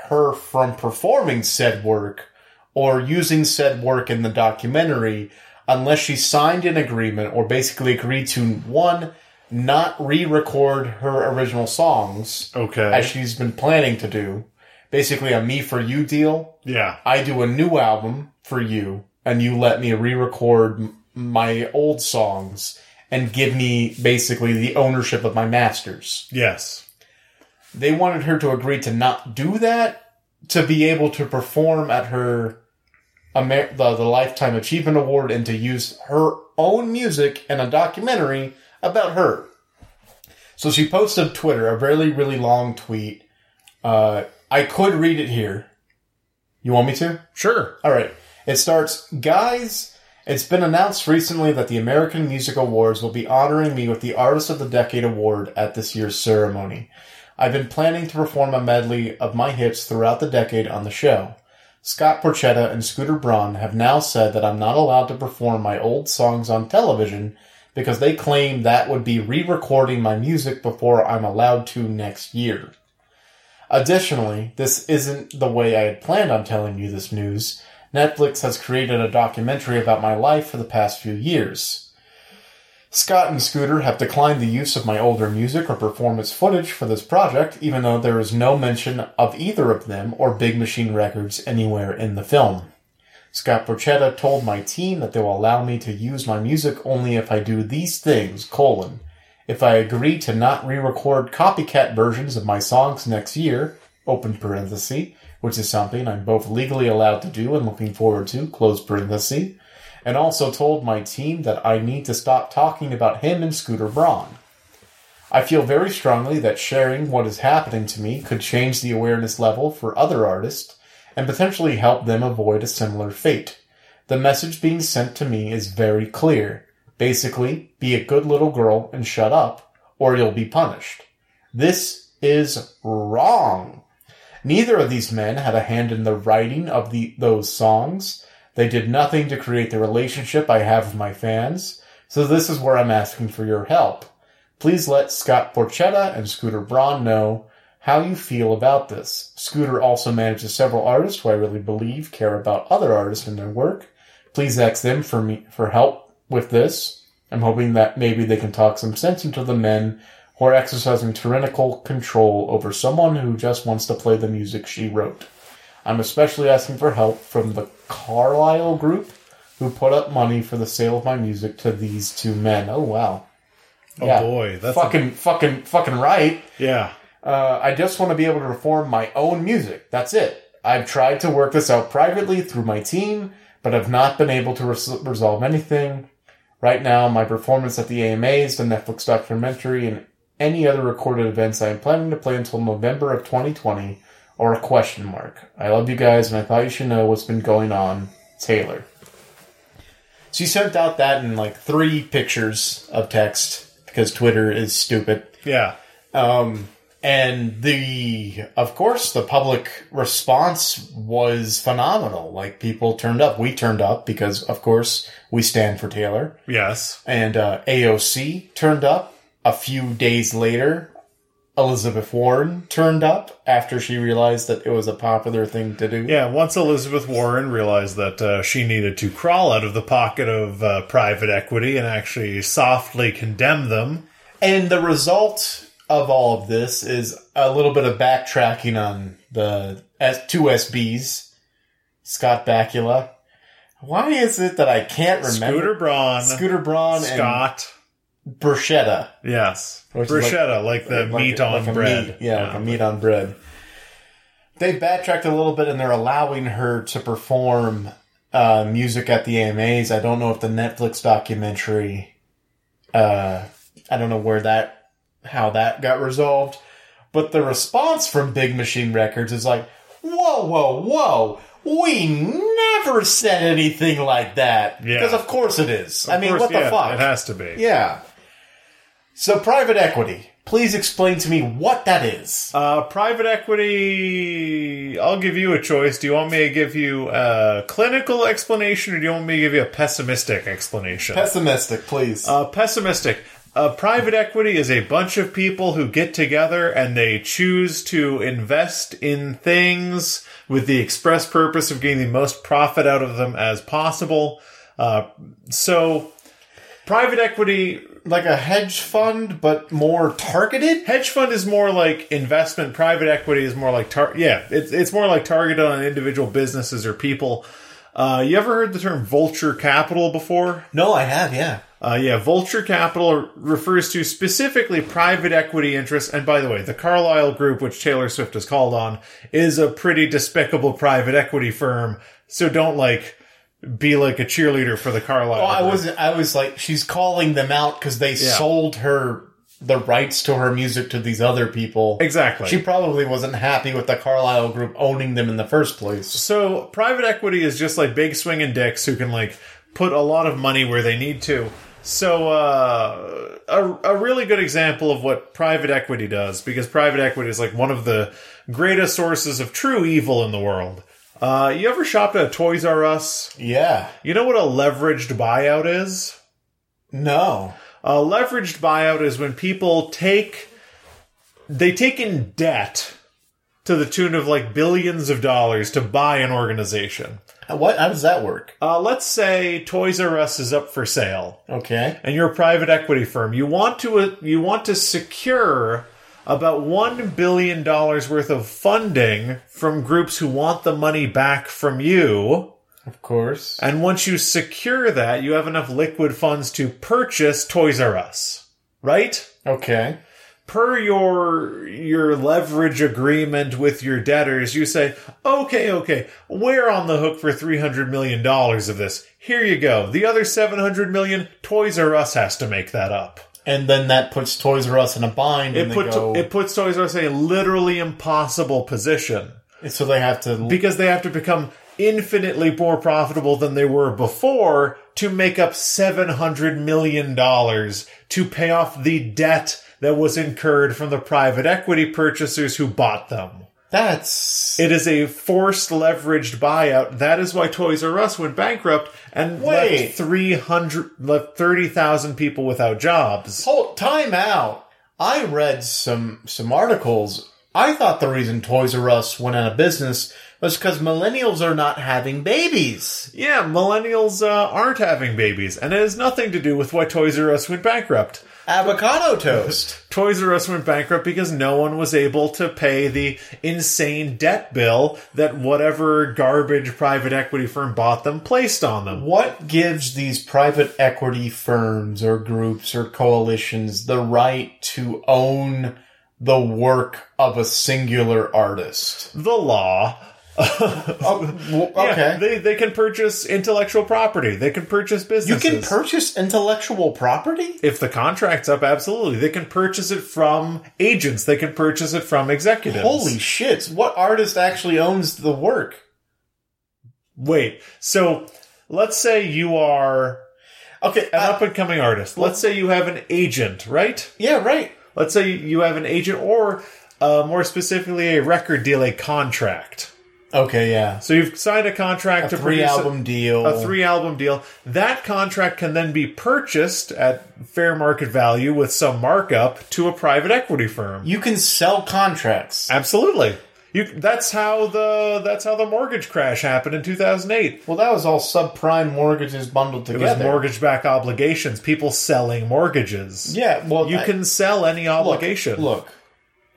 her from performing said work or using said work in the documentary unless she signed an agreement or basically agreed to one not re-record her original songs Okay. as she's been planning to do basically a me for you deal yeah. I do a new album for you, and you let me re-record m- my old songs and give me basically the ownership of my masters. Yes. They wanted her to agree to not do that to be able to perform at her Amer- the, the Lifetime Achievement Award and to use her own music in a documentary about her. So she posted Twitter a really really long tweet. Uh, I could read it here. You want me to? Sure. All right. It starts, guys. It's been announced recently that the American Music Awards will be honoring me with the Artist of the Decade award at this year's ceremony. I've been planning to perform a medley of my hits throughout the decade on the show. Scott Borchetta and Scooter Braun have now said that I'm not allowed to perform my old songs on television because they claim that would be re-recording my music before I'm allowed to next year. Additionally, this isn't the way I had planned on telling you this news. Netflix has created a documentary about my life for the past few years. Scott and Scooter have declined the use of my older music or performance footage for this project, even though there is no mention of either of them or Big Machine Records anywhere in the film. Scott Borchetta told my team that they will allow me to use my music only if I do these things, colon. If I agree to not re-record copycat versions of my songs next year, open parenthesis, which is something I'm both legally allowed to do and looking forward to, close parenthesis, and also told my team that I need to stop talking about him and Scooter Braun. I feel very strongly that sharing what is happening to me could change the awareness level for other artists and potentially help them avoid a similar fate. The message being sent to me is very clear. Basically, be a good little girl and shut up, or you'll be punished. This is wrong. Neither of these men had a hand in the writing of the, those songs. They did nothing to create the relationship I have with my fans. So this is where I'm asking for your help. Please let Scott Borchetta and Scooter Braun know how you feel about this. Scooter also manages several artists who I really believe care about other artists and their work. Please ask them for me for help with this. I'm hoping that maybe they can talk some sense into the men who are exercising tyrannical control over someone who just wants to play the music she wrote. I'm especially asking for help from the Carlyle group who put up money for the sale of my music to these two men. Oh wow. Oh boy, that's a- fucking fucking fucking right. yeah. Uh, I just want to be able to perform my own music. That's it. I've tried to work this out privately through my team, but I've not been able to res- resolve anything. Right now, my performance at the AMAs, the Netflix documentary, and any other recorded events I am planning to play until November of 2020 are a question mark. I love you guys, and I thought you should know what's been going on. Taylor. So She sent out that in like three pictures of text because Twitter is stupid. Yeah. Um, and the, of course, the public response was phenomenal. Like people turned up. We turned up because, of course, we stand for Taylor. Yes. And uh, AOC turned up. A few days later, Elizabeth Warren turned up after she realized that it was a popular thing to do. Yeah, once Elizabeth Warren realized that uh, she needed to crawl out of the pocket of uh, private equity and actually softly condemn them. And the result of all of this is a little bit of backtracking on the two SBs, Scott Bakula. Why is it that I can't remember Scooter Braun, Scooter Braun Scott. Bruschetta? Yes. Is like- Bruschetta, like, the Like- meat on like bread. meat- yeah, like a meat on bread. They backtracked a little bit and they're allowing her to perform uh, music at the AMAs. I don't know if the Netflix documentary, uh, I don't know where that, how that got resolved. But the response from Big Machine Records is like, whoa, whoa, whoa. We never said anything like that. Yeah. Because of course it is. I mean, course, what the yeah, fuck? It has to be. Yeah. So private equity. Please explain to me what that is. Uh, private equity. I'll give you a choice. Do you want me to give you a clinical explanation, or do you want me to give you a pessimistic explanation? Pessimistic, please. Uh, pessimistic. Uh, private equity is a bunch of people who get together and they choose to invest in things with the express purpose of getting the most profit out of them as possible. Uh, so, private equity like a hedge fund, but more targeted? hedge fund is more like investment. Private equity is more like tar- yeah, it's it's more like targeted on individual businesses or people. Uh, you ever heard the term vulture capital before? No, I have, yeah. Uh, yeah, vulture capital refers to specifically private equity interests. And by the way, the Carlyle Group, which Taylor Swift has called on, is a pretty despicable private equity firm. So don't like be like a cheerleader for the Carlyle. Well, I Group. wasn't. I was like, she's calling them out because they sold her the rights to her music to these other people. exactly. She probably wasn't happy with the Carlyle group owning them in the first place. So private equity is just like big swinging dicks who can like put a lot of money where they need to. So uh, a, a really good example of what private equity does, because private equity is like one of the greatest sources of true evil in the world. Uh, you ever shopped at Toys R Us? Yeah. You know what a leveraged buyout is? No. A leveraged buyout is when people take they take in debt to the tune of like billions of dollars to buy an organization. What? How does that work? Uh, let's say Toys R Us is up for sale, Okay. and you're a private equity firm. You want to uh, you want to secure about one billion dollars worth of funding from groups who want the money back from you. Of course. And once you secure that, you have enough liquid funds to purchase Toys R Us, right? Okay. Per your your leverage agreement with your debtors, you say, "Okay, okay, we're on the hook for 300 million dollars of this. Here you go. The other 700 million Toys R Us has to make that up." And then that puts Toys R Us in a bind, It and put go, it puts Toys R Us in a literally impossible position so they have to. because they have to become infinitely more profitable than they were before to make up 700 million dollars to pay off the debt that was incurred from the private equity purchasers who bought them. that's It is a forced leveraged buyout. That is why Toys R Us went bankrupt and Wait. left 300 left 30,000 people without jobs. Hold time out. I read some some articles. I thought the reason Toys R Us went out of business was because millennials are not having babies. Yeah, millennials uh, aren't having babies and it has nothing to do with why Toys R Us went bankrupt. Avocado toast. Toys R Us went bankrupt because no one was able to pay the insane debt bill that whatever garbage private equity firm bought them placed on them. what gives these private equity firms or groups or coalitions the right to own the work of a singular artist? The law. Oh, w- Yeah, okay. they, they can purchase intellectual property. They can purchase business. you can purchase intellectual property? if the contract's up, absolutely. They can purchase it from agents. They can purchase it from executives. Holy shit. What artist actually owns the work? Wait. So let's say you are Okay, an uh, up and coming artist. Let's say you have an agent, right? yeah, right. Let's say you have an agent or uh, more specifically a record deal, a contract. Okay, yeah. So you've signed a contract to Three produce a- album deal. a three album deal. That contract can then be purchased at fair market value with some markup to a private equity firm. You can sell contracts. Absolutely. You, that's how the that's how the mortgage crash happened in 2008. Well, that was all subprime mortgages bundled It was together. mortgage back obligations, people selling mortgages. Yeah, well, You I- can sell any look, obligation. Look,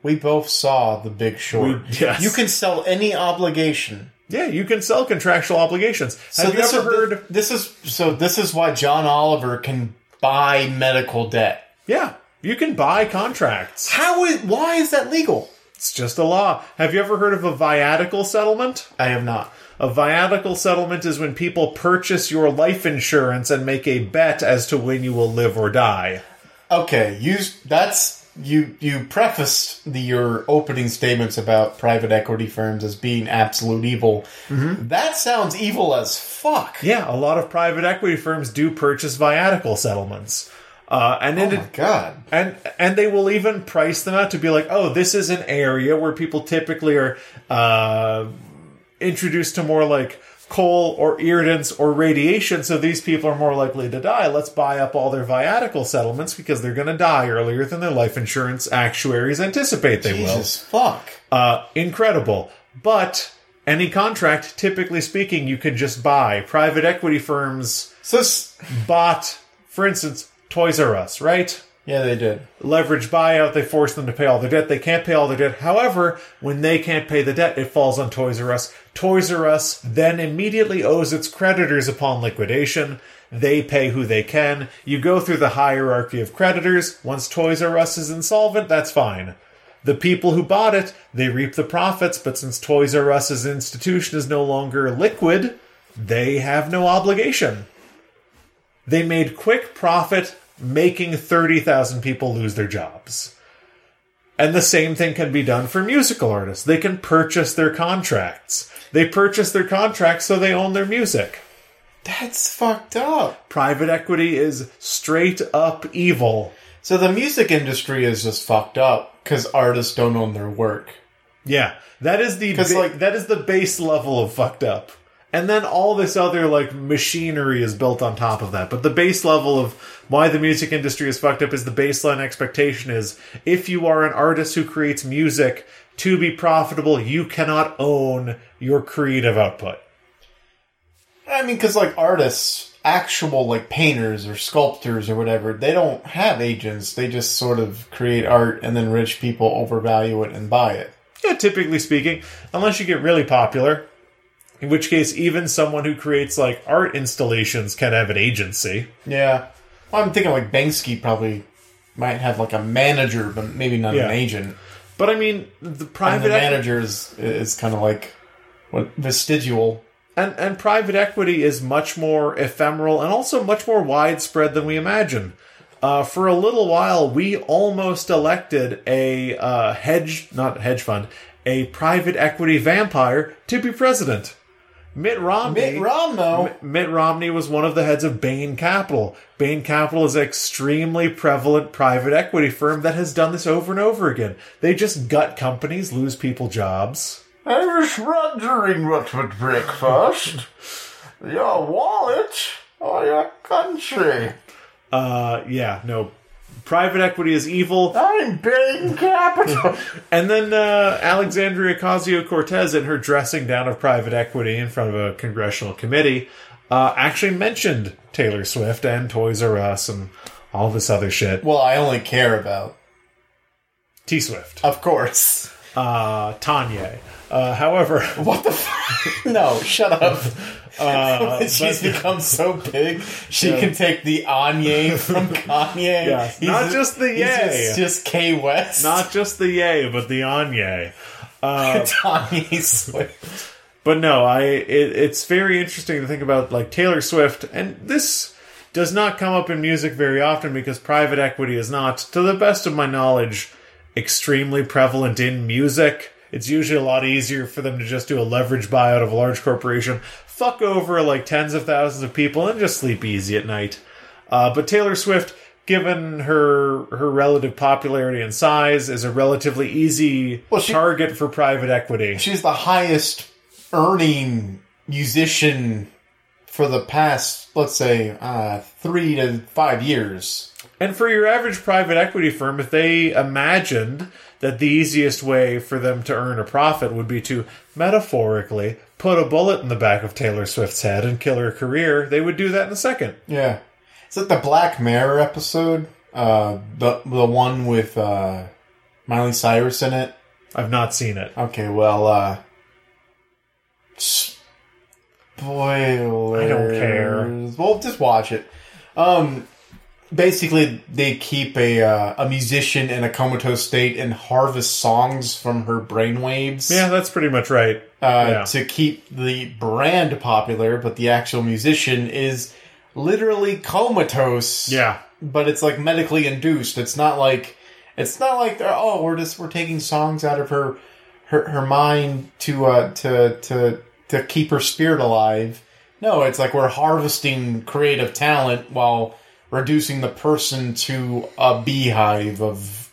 we both saw The Big Short. We- yes. You can sell any obligation. Yeah, you can sell contractual obligations. So Have you ever is, heard This is so. This is why John Oliver can buy medical debt. Yeah, you can buy contracts. How is? Why is that legal? It's just a law. Have you ever heard of a viatical settlement? I have not. A viatical settlement is when people purchase your life insurance and make a bet as to when you will live or die. Okay, you. That's you. You prefaced the, your opening statements about private equity firms as being absolute evil. That sounds evil as fuck. Yeah, a lot of private equity firms do purchase viatical settlements. Uh, and Oh it, my god. and and they will even price them out to be like, oh, this is an area where people typically are uh, introduced to more like coal or irritants or radiation, so these people are more likely to die. Let's buy up all their viatical settlements because they're going to die earlier than their life insurance actuaries anticipate they will. Jesus fuck. Uh, incredible. But any contract, typically speaking, you can just buy. Private equity firms So bought, for instance, Toys R Us, right? Yeah, they did. leverage buyout, they force them to pay all their debt. They can't pay all their debt. However, when they can't pay the debt, it falls on Toys R Us. Toys R Us then immediately owes its creditors upon liquidation. They pay who they can. You go through the hierarchy of creditors. Once Toys R Us is insolvent, that's fine. The people who bought it, they reap the profits, but since Toys R Us as an institution is no longer liquid, they have no obligation. They made quick profit, making 30,000 people lose their jobs. And the same thing can be done for musical artists. They can purchase their contracts. They purchase their contracts so they own their music. That's fucked up. Private equity is straight up evil. So the music industry is just fucked up because artists don't own their work. Yeah, that is the ba- like- that is the base level of fucked up. And then all this other like machinery is built on top of that. But the base level of why the music industry is fucked up is the baseline expectation is if you are an artist who creates music to be profitable, you cannot own your creative output. I mean, because like artists, actual like painters or sculptors or whatever, they don't have agents. They just sort of create art, and then rich people overvalue it and buy it. Yeah, typically speaking, unless you get really popular, in which case even someone who creates like art installations can have an agency. Yeah, well, I'm thinking like Banksy probably might have like a manager, but maybe not Yeah. an agent. But I mean, the And the private equity manager is, is kind of like what vestigial. and, and private equity is much more ephemeral and also much more widespread than we imagine. Uh, for a little while, we almost elected a uh, hedge, not hedge fund, a private equity vampire to be president. Mitt Romney. Mitt Romney. Mitt Romney was one of the heads of Bain Capital. Bain Capital is an extremely prevalent private equity firm that has done this over and over again. They just gut companies, lose people jobs. I was wondering what would break first. Your wallet or your country? Uh, yeah, no. Private equity is evil. I'm Bain Capital. And then uh, Alexandria Ocasio Cortez, in her dressing down of private equity in front of a congressional committee, uh, actually mentioned Taylor Swift and Toys R Us and all this other shit. well, I only care about, T Swift. of course. Uh, Tanya. Uh, however, What the? F- no, shut up. uh, She's but- become so big, she Yeah. can take the Anye from Kanye. Yes, not just the he's yay. Just, just K West. not just the yay, but the Anye. Kanye Swift. But no, I it, it's very interesting to think about like Taylor Swift, and this does not come up in music very often because private equity is not, to the best of my knowledge, extremely prevalent in music. It's usually a lot easier for them to just do a leverage buyout of a large corporation, fuck over like tens of thousands of people, and just sleep easy at night. Uh, but Taylor Swift, given her her relative popularity and size, is a relatively easy Well, she- target for private equity. She's the highest earning musician for the past, let's say, uh, three to five years. And for your average private equity firm, if they imagined that the easiest way for them to earn a profit would be to metaphorically put a bullet in the back of Taylor Swift's head and kill her career, they would do that in a second. Yeah. Is it the Black Mirror episode? Uh, the the one with uh, Miley Cyrus in it. I've not seen it. Okay, well, uh, spoilers. I don't care. Well, just watch it. Um, basically, they keep a uh, a musician in a comatose state and harvest songs from her brainwaves. Yeah, that's pretty much right. uh, yeah. to keep the brand popular, but the actual musician is literally comatose. Yeah. but it's like medically induced. It's not like it's not like they're, oh we're just we're taking songs out of her her her mind to uh to to to keep her spirit alive. No, it's like we're harvesting creative talent while reducing the person to a beehive of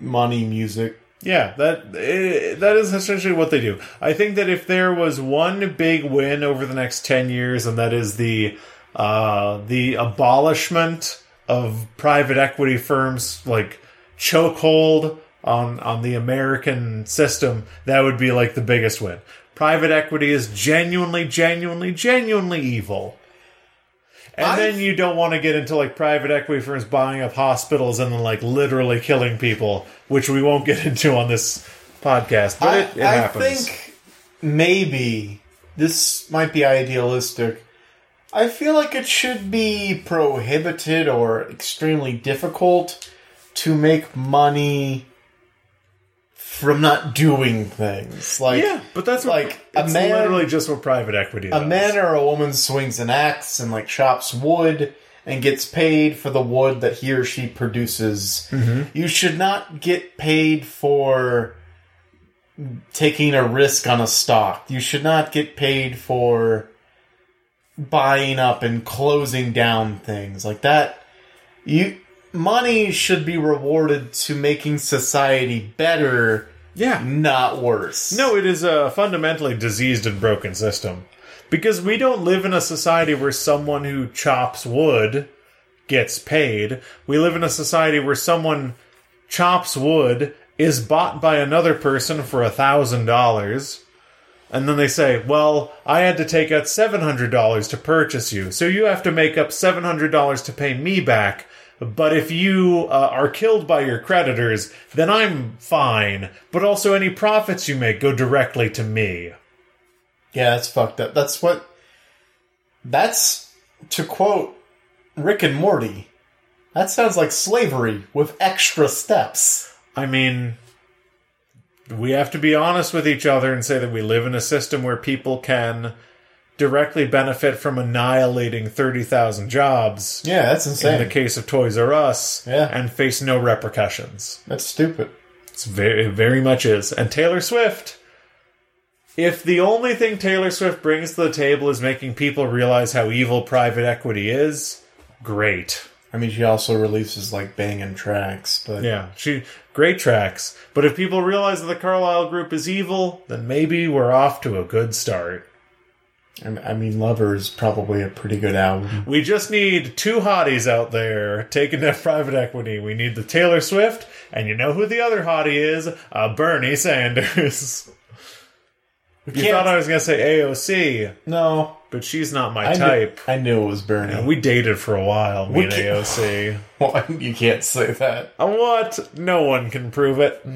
money music. Yeah, that eh, that is essentially what they do. I think that if there was one big win over the next ten years, and that is the uh, the abolishment of private equity firms like chokehold on on the American system, that would be like the biggest win. Private equity is genuinely, genuinely, genuinely evil. And I've- then you don't want to get into like private equity firms buying up hospitals and then like literally killing people, which we won't get into on this podcast. But I, it, it I happens. think maybe this might be idealistic. I feel like it should be prohibited or extremely difficult to make money from not doing things. Like yeah, but that's what, like, a man- literally just what private equity a does. man or a woman swings an axe and like chops wood and gets paid for the wood that he or she produces. Mm-hmm. You should not get paid for taking a risk on a stock. You should not get paid for buying up and closing down things like that. You money should be rewarded to making society better, yeah. not worse. No, it is a fundamentally diseased and broken system. Because we don't live in a society where someone who chops wood gets paid. We live in a society where someone chops wood, is bought by another person for a thousand dollars, and then they say, Well, I had to take out seven hundred dollars to purchase you, so you have to make up seven hundred dollars to pay me back. But if you uh, are killed by your creditors, then I'm fine. But also, any profits you make go directly to me. Yeah, that's fucked up. That's what. That's to quote Rick and Morty. That sounds like slavery with extra steps. I mean, we have to be honest with each other and say that we live in a system where people can directly benefit from annihilating 30,000 jobs Yeah, that's insane. in the case of Toys R Us Yeah. and face no repercussions. that's stupid. It's very, it very much is. And Taylor Swift, if the only thing Taylor Swift brings to the table is making people realize how evil private equity is, great. I mean, she also releases like banging tracks, but Yeah, she great tracks. But if people realize that the Carlyle Group is evil, then maybe we're off to a good start. I I mean, Lover is probably a pretty good album. We just need two hotties out there taking that private equity. We need the Taylor Swift, and you know who the other hottie is? Uh, Bernie Sanders. you can't- thought I was going to say AOC, No, but she's not my I type. Knew, I knew it was Bernie. And we dated for a while, me We and AOC. Well, you can't say that. Uh, what? No one can prove it.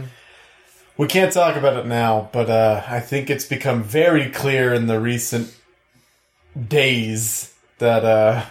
We can't talk about it now, but uh, I think it's become very clear in the recent days that uh,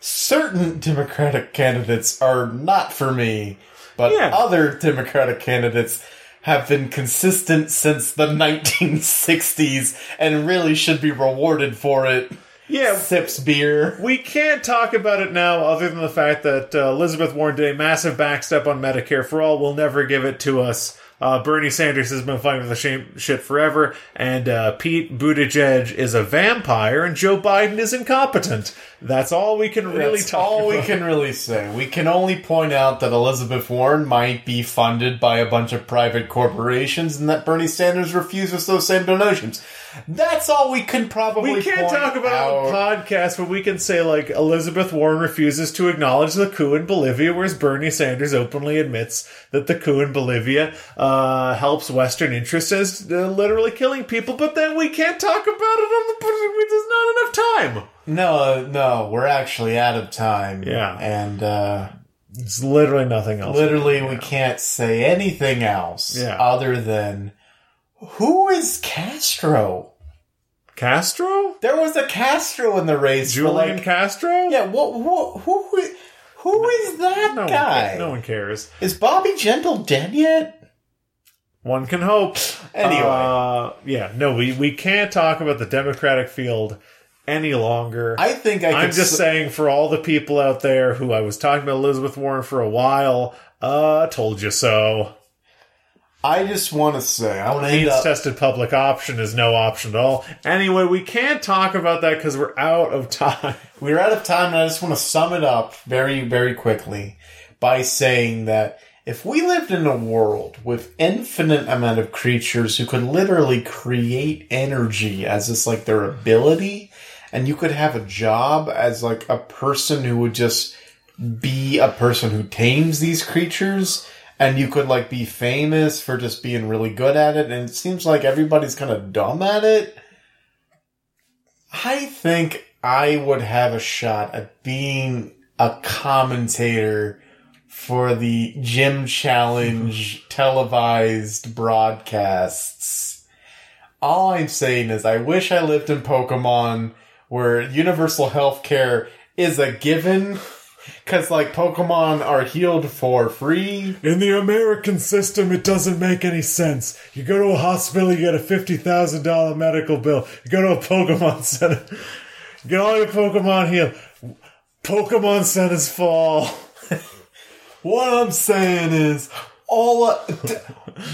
certain Democratic candidates are not for me, but Yeah. other Democratic candidates have been consistent since the 1960s and really should be rewarded for it. Yeah, Sips beer. We can't talk about it now, other than the fact that uh, Elizabeth Warren did a massive backstep on Medicare for all. Will never give it to us. Uh, Bernie Sanders has been fighting the shame shit forever, and uh, Pete Buttigieg is a vampire, and Joe Biden is incompetent. That's all we can really That's talk all we can really say. We can only point out that Elizabeth Warren might be funded by a bunch of private corporations and that Bernie Sanders refuses those same donations. That's all we can probably We can't talk about on podcast, but we can say like Elizabeth Warren refuses to acknowledge the coup in Bolivia, whereas Bernie Sanders openly admits that the coup in Bolivia uh, helps Western interests as uh, literally killing people. But then we can't talk about it on the. There's not enough time. No, no, we're actually out of time. Yeah. And uh, It's literally nothing else. literally we can't say anything else Yeah. other than who is Castro? Castro, There was a Castro in the race. Julian like, Castro. Yeah, what, who, who, is- who is that no guy? One, no one cares. Is Bobby Jindal dead yet? One can hope. Anyway. uh, yeah, no, we we can't talk about the Democratic field any longer. I think I I'm just s- saying for all the people out there who I was talking about Elizabeth Warren for a while, uh, told you so. I just want to say I want to end Means tested public option is no option at all. Anyway, we can't talk about that because we're out of time. We're out of time, and I just want to sum it up very, very quickly by saying that if we lived in a world with infinite amount of creatures who could literally create energy as this like their ability, and you could have a job as like a person who would just be a person who tames these creatures and you could like be famous for just being really good at it and it seems like everybody's kind of dumb at it. I think i would have a shot at being a commentator for the gym challenge televised broadcasts. All i'm saying is i wish i lived in pokemon where universal health care is a given because like pokemon are healed for free In the American system, it doesn't make any sense. You go to a hospital, you get a fifty thousand dollar medical bill. You go to a Pokemon Center, you get all your Pokemon healed. Pokemon Centers fall. what i'm saying is all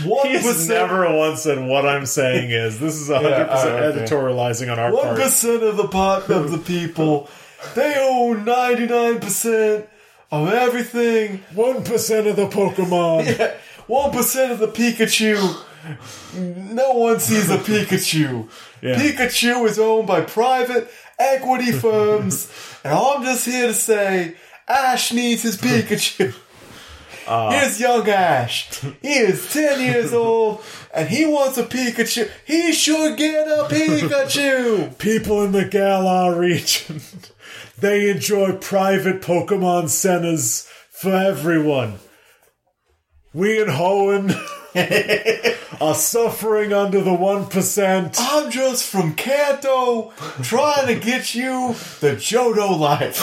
one He's percent never once said what I'm saying is. This is 100% Yeah, oh, okay. editorializing on our one part. percent of the pot of the people they own 99% of everything 1% of the Pokemon. one percent of the Pikachu. No one sees a Pikachu. Yeah. Pikachu is owned by private equity firms, and I'm just here to say, Ash needs his Pikachu. Ah. Here's young Ash. He is 10 years old and he wants a Pikachu. He should get a Pikachu. People in the Galar region, they enjoy private Pokemon centers for everyone. We in Hoenn are suffering under the 1%. I'm just from Kanto trying to get you the Johto life.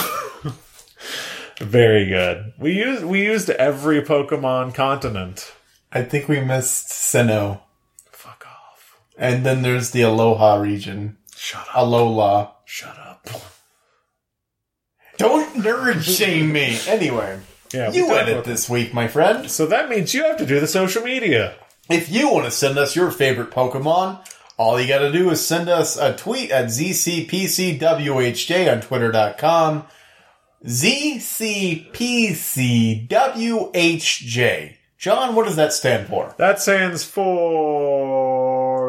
Very good. We used we used every Pokemon continent. I think we missed Sinnoh. Fuck off. And then there's the Aloha region. Shut up. Alola. Shut up. Don't nerd shame me. Anyway, Yeah, you talked edit about this week, my friend. So that means you have to do the social media. If you want to send us your favorite Pokemon, all you got to do is send us a tweet at ZCPCWHJ on Twitter.com. ZCPCWHJ. John, what does that stand for? That stands for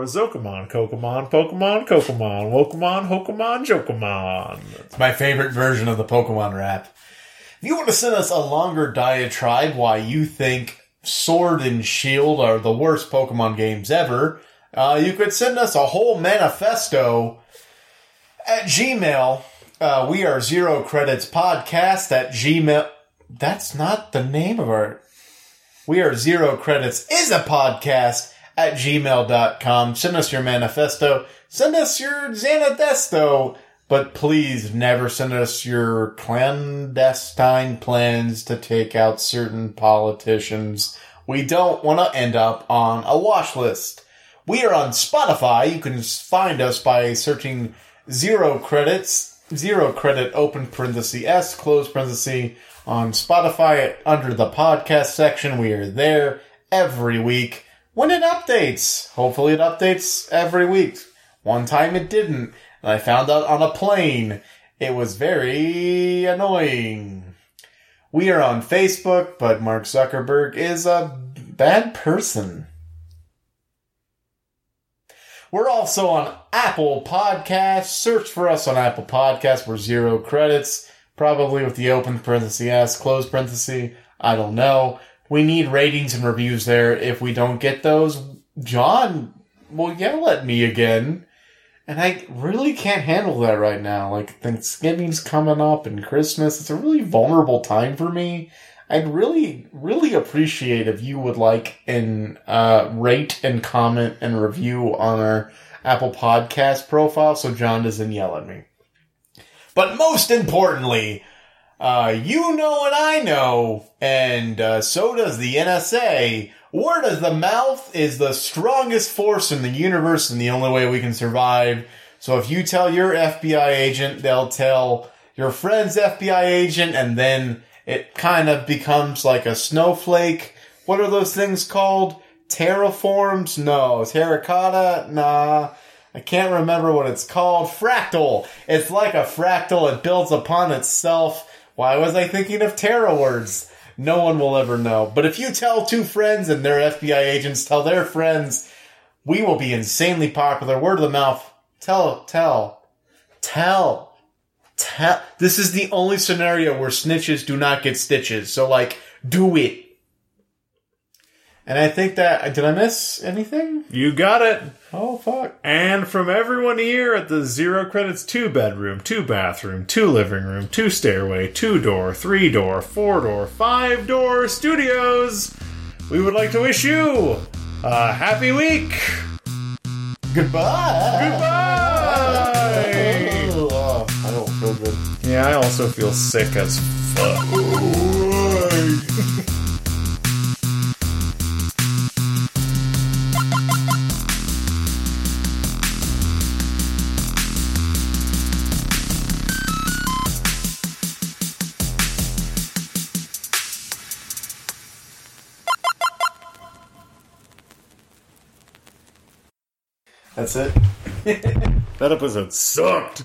Zokamon, Kokomon, Pokemon, Kokomon, Wokamon, Hokamon, Jokamon. It's my favorite version of the Pokemon rap. If you want to send us a longer diatribe why you think Sword and Shield are the worst Pokemon games ever, uh, you could send us a whole manifesto at Gmail. Uh, we are Zero Credits Podcast at Gmail. That's not the name of our. We are Zero Credits is a podcast at gmail.com. Send us your manifesto. Send us your Xanadesto. But please never send us your clandestine plans to take out certain politicians. We don't want to end up on a watch list. We are on Spotify. You can find us by searching zero credits, zero credit open parenthesis S close parenthesis on Spotify under the podcast section. We are there every week when it updates. Hopefully it updates every week. One time it didn't, and I found out on a plane. It was very annoying. We are on Facebook, but Mark Zuckerberg is a bad person. We're also on Apple Podcasts. Search for us on Apple Podcasts. We're zero credits, probably with the open parenthesis close parenthesis. I don't know. We need ratings and reviews there. If we don't get those, John will yell at me again. And I really can't handle that right now. Like, Thanksgiving's coming up and Christmas. It's a really vulnerable time for me. I'd really, really appreciate if you would like and uh, rate and comment and review on our Apple Podcast profile so John doesn't yell at me. But most importantly, uh, you know and I know, and uh, so does the NSA. Word of the mouth is the strongest force in the universe and the only way we can survive. So if you tell your FBI agent, they'll tell your friend's FBI agent, and then it kind of becomes like a snowflake. What are those things called? Terraforms? No. Terracotta? Nah. I can't remember what it's called. Fractal. It's like a fractal. It builds upon itself. Why was I thinking of Terra words? No one will ever know. But if you tell two friends and their FBI agents tell their friends, we will be insanely popular. Word of the mouth. Tell, tell, tell, tell. This is the only scenario where snitches do not get stitches. So, like, do it. And I think that, did I miss anything? You got it. Oh, fuck. And from everyone here at the Zero Credits 2 bedroom, 2 bathroom, 2 living room, 2 stairway, 2 door, 3 door, 4 door, 5 door studios, we would like to wish you a happy week. Goodbye. Goodbye. Oh, I don't feel good. Yeah, I also feel sick as fuck. That's it. That episode sucked.